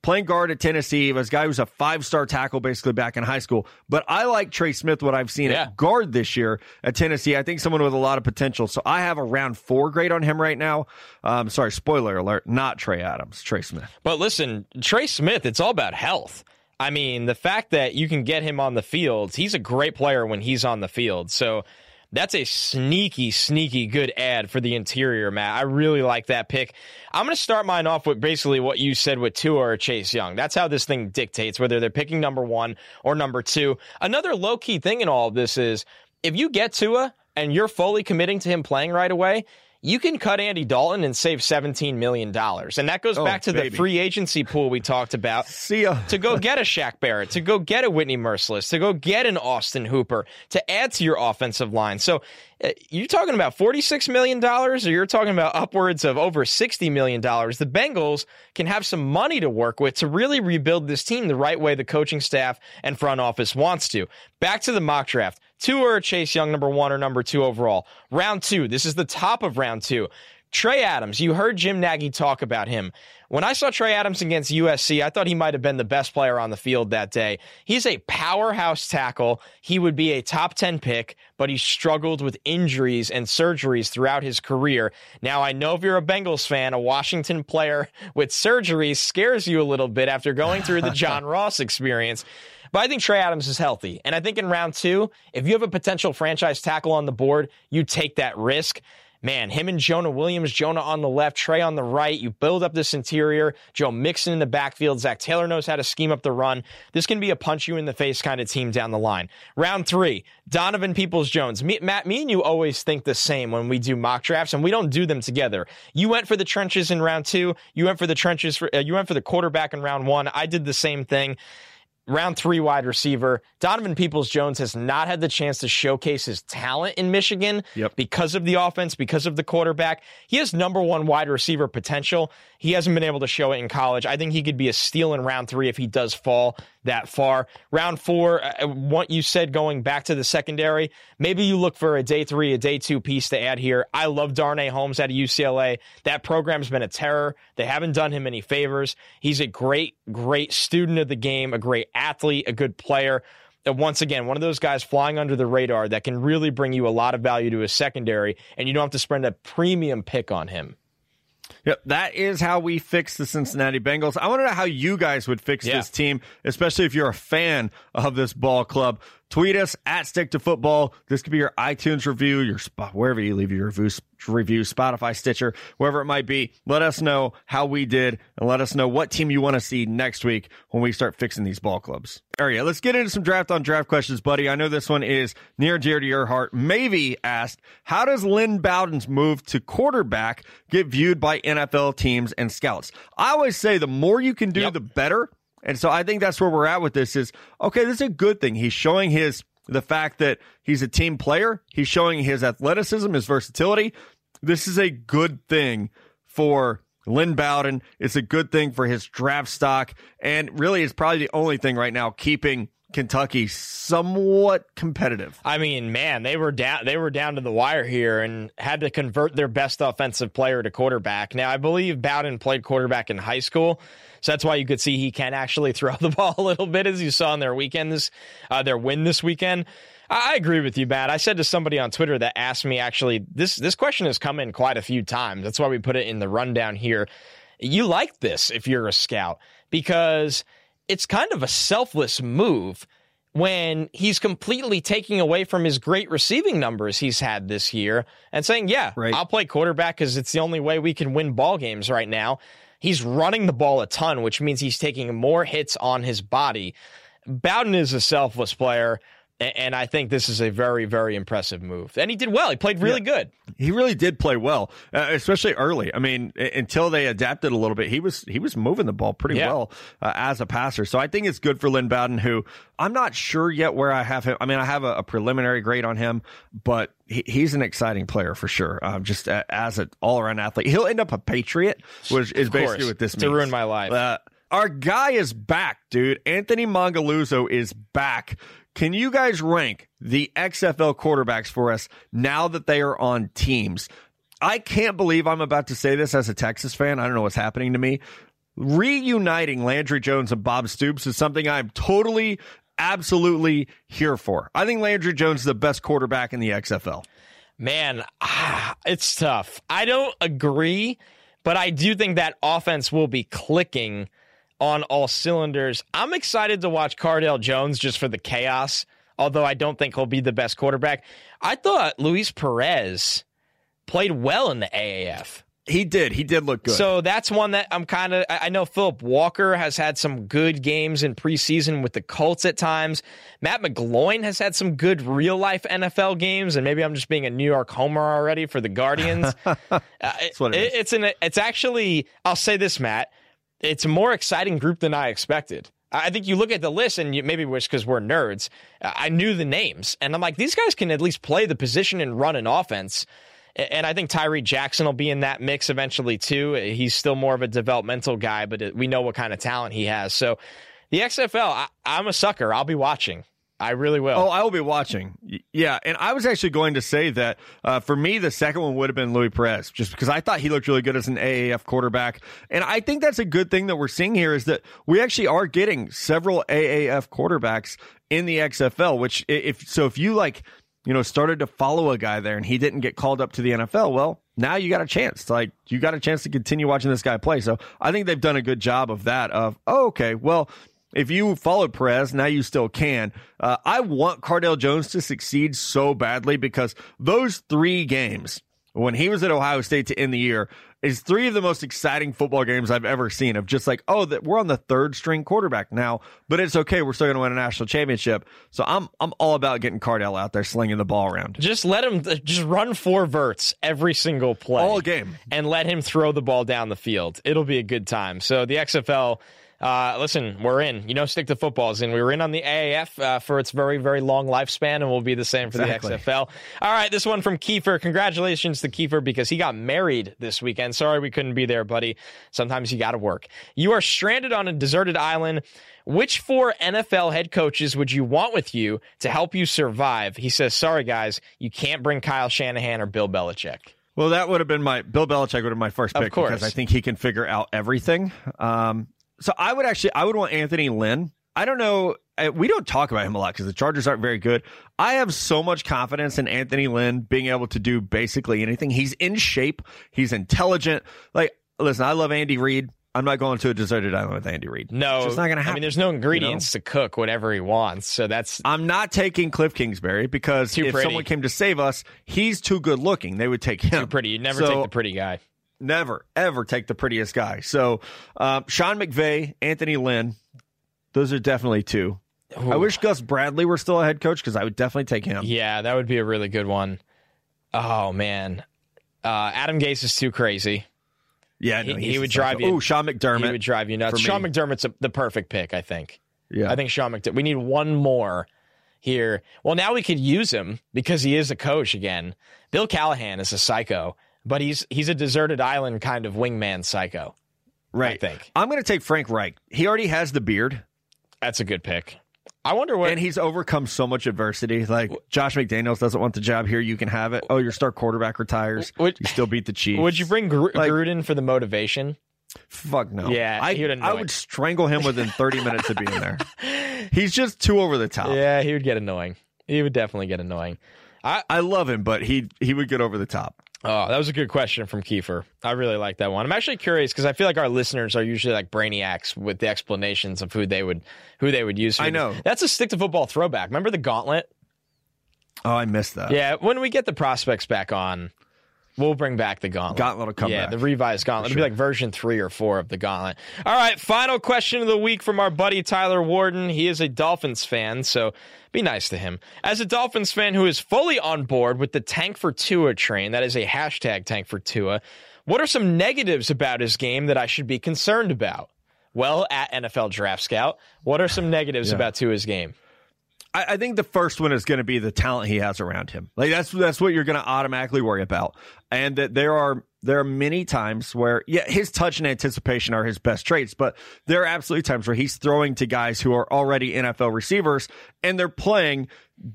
Playing guard at Tennessee, was a guy who's a five star tackle basically back in high school. But I like Trey Smith, what I've seen Yeah. at guard this year at Tennessee. I think someone with a lot of potential. So I have a round four grade on him right now. Um, sorry, spoiler alert, not Trey Adams, Trey Smith. But listen, Trey Smith, it's all about health. I mean, the fact that you can get him on the field, he's a great player when he's on the field. So that's a sneaky, sneaky good ad for the interior, Matt. I really like that pick. I'm going to start mine off with basically what you said with Tua or Chase Young. That's how this thing dictates whether they're picking number one or number two. Another low key thing in all of this is if you get Tua and you're fully committing to him playing right away, you can cut Andy Dalton and save $17 million. And that goes Oh, back to baby. the free agency pool we talked about See ya. to go get a Shaq Barrett, to go get a Whitney Mercilus, to go get an Austin Hooper, to add to your offensive line. So uh, you're talking about $46 million or you're talking about upwards of over $60 million. The Bengals can have some money to work with to really rebuild this team the right way the coaching staff and front office wants to. Back to the mock draft. Tua or Chase Young, number one or number two overall. Round two. This is the top of round two. Trey Adams, you heard Jim Nagy talk about him. When I saw Trey Adams against USC, I thought he might have been the best player on the field that day. He's a powerhouse tackle. He would be a top 10 pick, but he struggled with injuries and surgeries throughout his career. Now, I know if you're a Bengals fan, a Washington player with surgeries scares you a little bit after going through the John Ross experience. But I think Trey Adams is healthy. And I think in round two, if you have a potential franchise tackle on the board, you take that risk. Man, him and Jonah Williams, Jonah on the left, Trey on the right. You build up this interior. Joe Mixon in the backfield. Zac Taylor knows how to scheme up the run. This can be a punch you in the face kind of team down the line. Round three, Donovan Peoples Jones. Me, Matt, me and you always think the same when we do mock drafts, and we don't do them together. You went for the trenches in round two. You went for the trenches. For, uh, you went for the quarterback in round one. I did the same thing round three wide receiver. Donovan Peoples Jones has not had the chance to showcase his talent in Michigan Yep. because of the offense, because of the quarterback. He has number one wide receiver potential. He hasn't been able to show it in college. I think he could be a steal in round three if he does fall that far. Round four, uh, what you said going back to the secondary, maybe you look for a day three, a day two piece to add here. I love Darnay Holmes out of UCLA. That program's been a terror. They haven't done him any favors. He's a great, great student of the game, a great athlete, a good player. Once again, one of those guys flying under the radar that can really bring you a lot of value to his secondary, and you don't have to spend a premium pick on him. Yep, that is how we fix the Cincinnati Bengals. I want to know how you guys would fix Yeah. this team, especially if you're a fan of this ball club. Tweet us at Stick to Football. This could be your iTunes review, your spot wherever you leave your review, review, Spotify, Stitcher, wherever it might be. Let us know how we did, and let us know what team you want to see next week when we start fixing these ball clubs. All right, let's get into some draft on draft questions, buddy. I know this one is near dear to your heart. Mavy asked, "How does Lynn Bowden's move to quarterback get viewed by NFL teams and scouts?" I always say the more you can do, Yep. the better. And so I think that's where we're at with this is okay, this is a good thing. He's showing his the fact that he's a team player, he's showing his athleticism, his versatility. This is a good thing for Lynn Bowden. It's a good thing for his draft stock. And really it's probably the only thing right now keeping Kentucky somewhat competitive. I mean, man, they were down they were down to the wire here and had to convert their best offensive player to quarterback. Now, I believe Bowden played quarterback in high school, so that's why you could see he can actually throw the ball a little bit, as you saw in their weekend this uh, their win this weekend. I agree with you, Matt. I said to somebody on Twitter that asked me actually this this question has come in quite a few times. That's why we put it in the rundown here. You like this if you're a scout because it's kind of a selfless move when he's completely taking away from his great receiving numbers he's had this year and saying, "Yeah, Right. I'll play quarterback because it's the only way we can win ball games right now." He's running the ball a ton, which means he's taking more hits on his body. Bowden is a selfless player, and I think this is a very, very impressive move. And he did well. He played really good. He really did play well, uh, especially early. I mean, until they adapted a little bit, he was he was moving the ball pretty Yeah. well uh, as a passer. So I think it's good for Lynn Bowden, who I'm not sure yet where I have him. I mean, I have a, a preliminary grade on him, but he, he's an exciting player for sure. Um, just a, as an all around athlete, he'll end up a Patriot, which is basically what this to means. ruin my life. Uh, our guy is back, dude. Anthony Mongaluzzo is back. Can you guys rank the XFL quarterbacks for us now that they are on teams? I can't believe I'm about to say this as a Texas fan. I don't know what's happening to me. Reuniting Landry Jones and Bob Stoops is something I'm totally, absolutely here for. I think Landry Jones is the best quarterback in the XFL. Man, ah, it's tough. I don't agree, but I do think that offense will be clicking on all cylinders. I'm excited to watch Cardale Jones just for the chaos, although I don't think he'll be the best quarterback. I thought Luis Perez played well in the AAF. He did. He did look good. So that's one that I'm kind of. I know Philip Walker has had some good games in preseason with the Colts at times. Matt McGloin has had some good real life NFL games, and maybe I'm just being a New York homer already for the Guardians. uh, that's what it is. It's an. It's actually. I'll say this, Matt. It's a more exciting group than I expected. I think you look at the list and you, maybe it's because we're nerds. I knew the names and I'm like, these guys can at least play the position and run an offense. And I think Tyree Jackson will be in that mix eventually too. Uh, he's still more of a developmental guy, but we know what kind of talent he has. So the XFL, I, I'm a sucker. I'll be watching. I really will. Oh, I will be watching. Yeah, and I was actually going to say that uh, for me, the second one would have been Louis Perez, just because I thought he looked really good as an AAF quarterback, and I think that's a good thing that we're seeing here is that we actually are getting several AAF quarterbacks in the XFL. Which, if so, if you like you know, started to follow a guy there and he didn't get called up to the NFL, well, now you got a chance. Like you got a chance to continue watching this guy play. So I think they've done a good job of that. Of oh, okay, well, if you followed Perez, now you still can. Uh, I want Cardale Jones to succeed so badly because those three games when he was at Ohio State to end the year is three of the most exciting football games I've ever seen of just like, oh, that we're on the third string quarterback now, but it's okay. We're still going to win a national championship. So I'm, I'm all about getting Cardell out there slinging the ball around. Just let him just run four verts every single play. All game. And let him throw the ball down the field. It'll be a good time. So the XFL, uh, listen, we're in. You know, stick to footballs, and we were in on the AAF uh, for its very, very long lifespan, and we'll be the same for exactly. the XFL. All right, this one from Kiefer. Congratulations to Kiefer because he got married this weekend. Sorry we couldn't be there, buddy. Sometimes you got to work. You are stranded on a deserted island. Which four NFL head coaches would you want with you to help you survive? He says, "Sorry guys, you can't bring Kyle Shanahan or Bill Belichick." Well, that would have been my Bill Belichick would have been my first pick because I think he can figure out everything. Um, so I would actually, I would want Anthony Lynn. I don't know. Uh, we don't talk about him a lot because the Chargers aren't very good. I have so much confidence in Anthony Lynn being able to do basically anything. He's in shape. He's intelligent. Like, listen, I love Andy Reid. I'm not going to a deserted island with Andy Reid. No, it's just not going to happen. I mean, there's no ingredients you know? to cook whatever he wants, so that's. I'm not taking Cliff Kingsbury because if pretty. someone came to save us, he's too good looking. They would take him. Too pretty. You never so, take the pretty guy never, ever take the prettiest guy. So, um, Sean McVay, Anthony Lynn, those are definitely two. Ooh. I wish Gus Bradley were still a head coach because I would definitely take him. Yeah, that would be a really good one. Oh man, uh, Adam Gase is too crazy. Yeah, no, he, he would drive you. Oh, Sean McDermott. He would drive you nuts. Sean McDermott's a, the perfect pick, I think. Yeah, I think Sean McDermott. We need one more here. Well, now we could use him because he is a coach again. Bill Callahan is a psycho but he's he's a deserted island kind of wingman psycho. Right. I think. I'm going to take Frank Reich. He already has the beard. That's a good pick. I wonder what. And he's overcome so much adversity. Like Josh McDaniels doesn't want the job here. You can have it. Oh, your star quarterback retires. Would, you still beat the Chiefs. Would you bring Gr- like, Gruden for the motivation? Fuck no. Yeah, I, I would strangle him within 30 minutes of being there. He's just too over the top. Yeah, he would get annoying. He would definitely get annoying. I, I love him, but he he would get over the top. Oh, that was a good question from Kiefer. I really like that one. I'm actually curious because I feel like our listeners are usually like brainiacs with the explanations of who they would who they would use. I know that's a stick to football throwback. Remember the gauntlet? Oh, I missed that. Yeah, when we get the prospects back on, We'll bring back the gauntlet. Gauntlet will come yeah, back. Yeah, the revised gauntlet. Sure. It'll be like version three or four of the gauntlet. All right, final question of the week from our buddy Tyler Warden. He is a Dolphins fan, so be nice to him. As a Dolphins fan who is fully on board with the Tank for Tua train, that is a hashtag Tank for Tua, what are some negatives about his game that I should be concerned about? Well, at NFL Draft Scout, what are some negatives yeah. about Tua's game? I, I think the first one is going to be the talent he has around him. Like that's that's what you're going to automatically worry about, and that there are there are many times where yeah his touch and anticipation are his best traits, but there are absolutely times where he's throwing to guys who are already NFL receivers and they're playing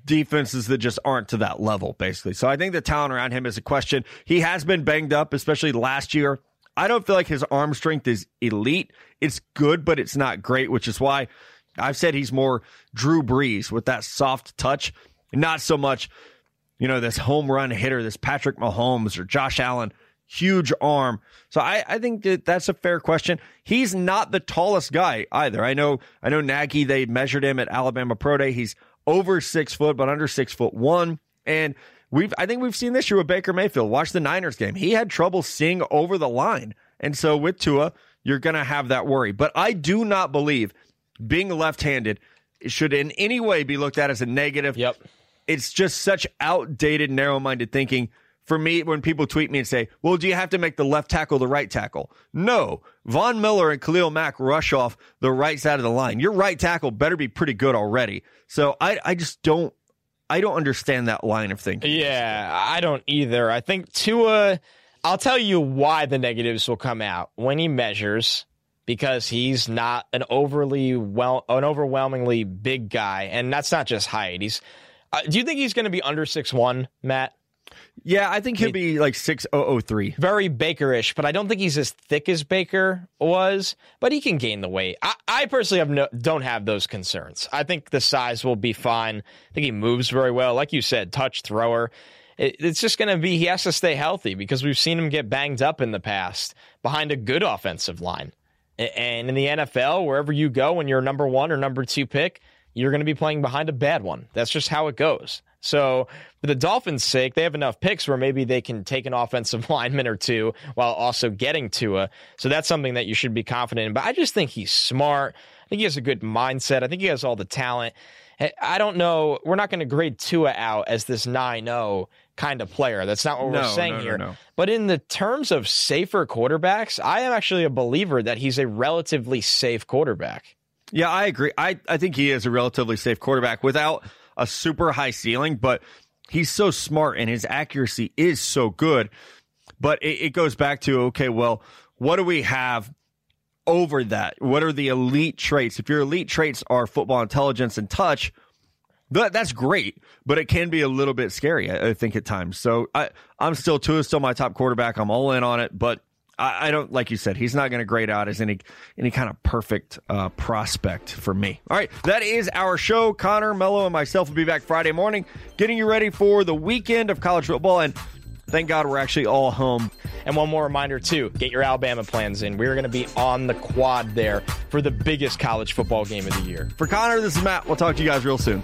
defenses that just aren't to that level, basically. So I think the talent around him is a question. He has been banged up, especially last year. I don't feel like his arm strength is elite. It's good, but it's not great, which is why I've said he's more Drew Brees with that soft touch, not so much, you know, this home run hitter, this Patrick Mahomes or Josh Allen. huge arm. So I, I think that that's a fair question. He's not the tallest guy either. I know, I know Nagy, they measured him at Alabama Pro Day. He's over six foot, but under six foot one. And we've, I think we've seen this year with Baker Mayfield. Watch the Niners game. He had trouble seeing over the line. And so with Tua, you're going to have that worry. But I do not believe being left handed should in any way be looked at as a negative. Yep. It's just such outdated, narrow minded thinking for me when people tweet me and say, well, do you have to make the left tackle the right tackle? No. Von Miller and Khalil Mack rush off the right side of the line. Your right tackle better be pretty good already. So I, I just don't I don't understand that line of thinking. Yeah, I don't either. I think Tua I'll tell you why the negatives will come out when he measures because he's not an overly well an overwhelmingly big guy and that's not just height. He's uh, do you think he's going to be under six one, Matt? Yeah, I think he'll be like 6003. Very Bakerish, but I don't think he's as thick as Baker was, but he can gain the weight. I, I personally have no, don't have those concerns. I think the size will be fine. I think he moves very well. Like you said, touch thrower. It, it's just going to be, he has to stay healthy because we've seen him get banged up in the past behind a good offensive line. And in the NFL, wherever you go when you're number one or number two pick, you're going to be playing behind a bad one. That's just how it goes. So, for the Dolphins' sake, they have enough picks where maybe they can take an offensive lineman or two while also getting Tua. So, that's something that you should be confident in. But I just think he's smart. I think he has a good mindset. I think he has all the talent. I don't know. We're not going to grade Tua out as this 9 0 kind of player. That's not what no, we're saying no, here. No, but in the terms of safer quarterbacks, I am actually a believer that he's a relatively safe quarterback. Yeah, I agree. I, I think he is a relatively safe quarterback without a super high ceiling, but he's so smart and his accuracy is so good. But it, it goes back to okay, well, what do we have over that? What are the elite traits? If your elite traits are football intelligence and touch, that, that's great, but it can be a little bit scary, I, I think, at times. So I, I'm still Tua, still my top quarterback. I'm all in on it, but I, I don't like you said. He's not going to grade out as any any kind of perfect uh, prospect for me. All right, that is our show. Connor, Mello, and myself will be back Friday morning, getting you ready for the weekend of college football. And Thank God we're actually all home. And one more reminder, too get your Alabama plans in. We're going to be on the quad there for the biggest college football game of the year. For Connor, this is Matt. We'll talk to you guys real soon.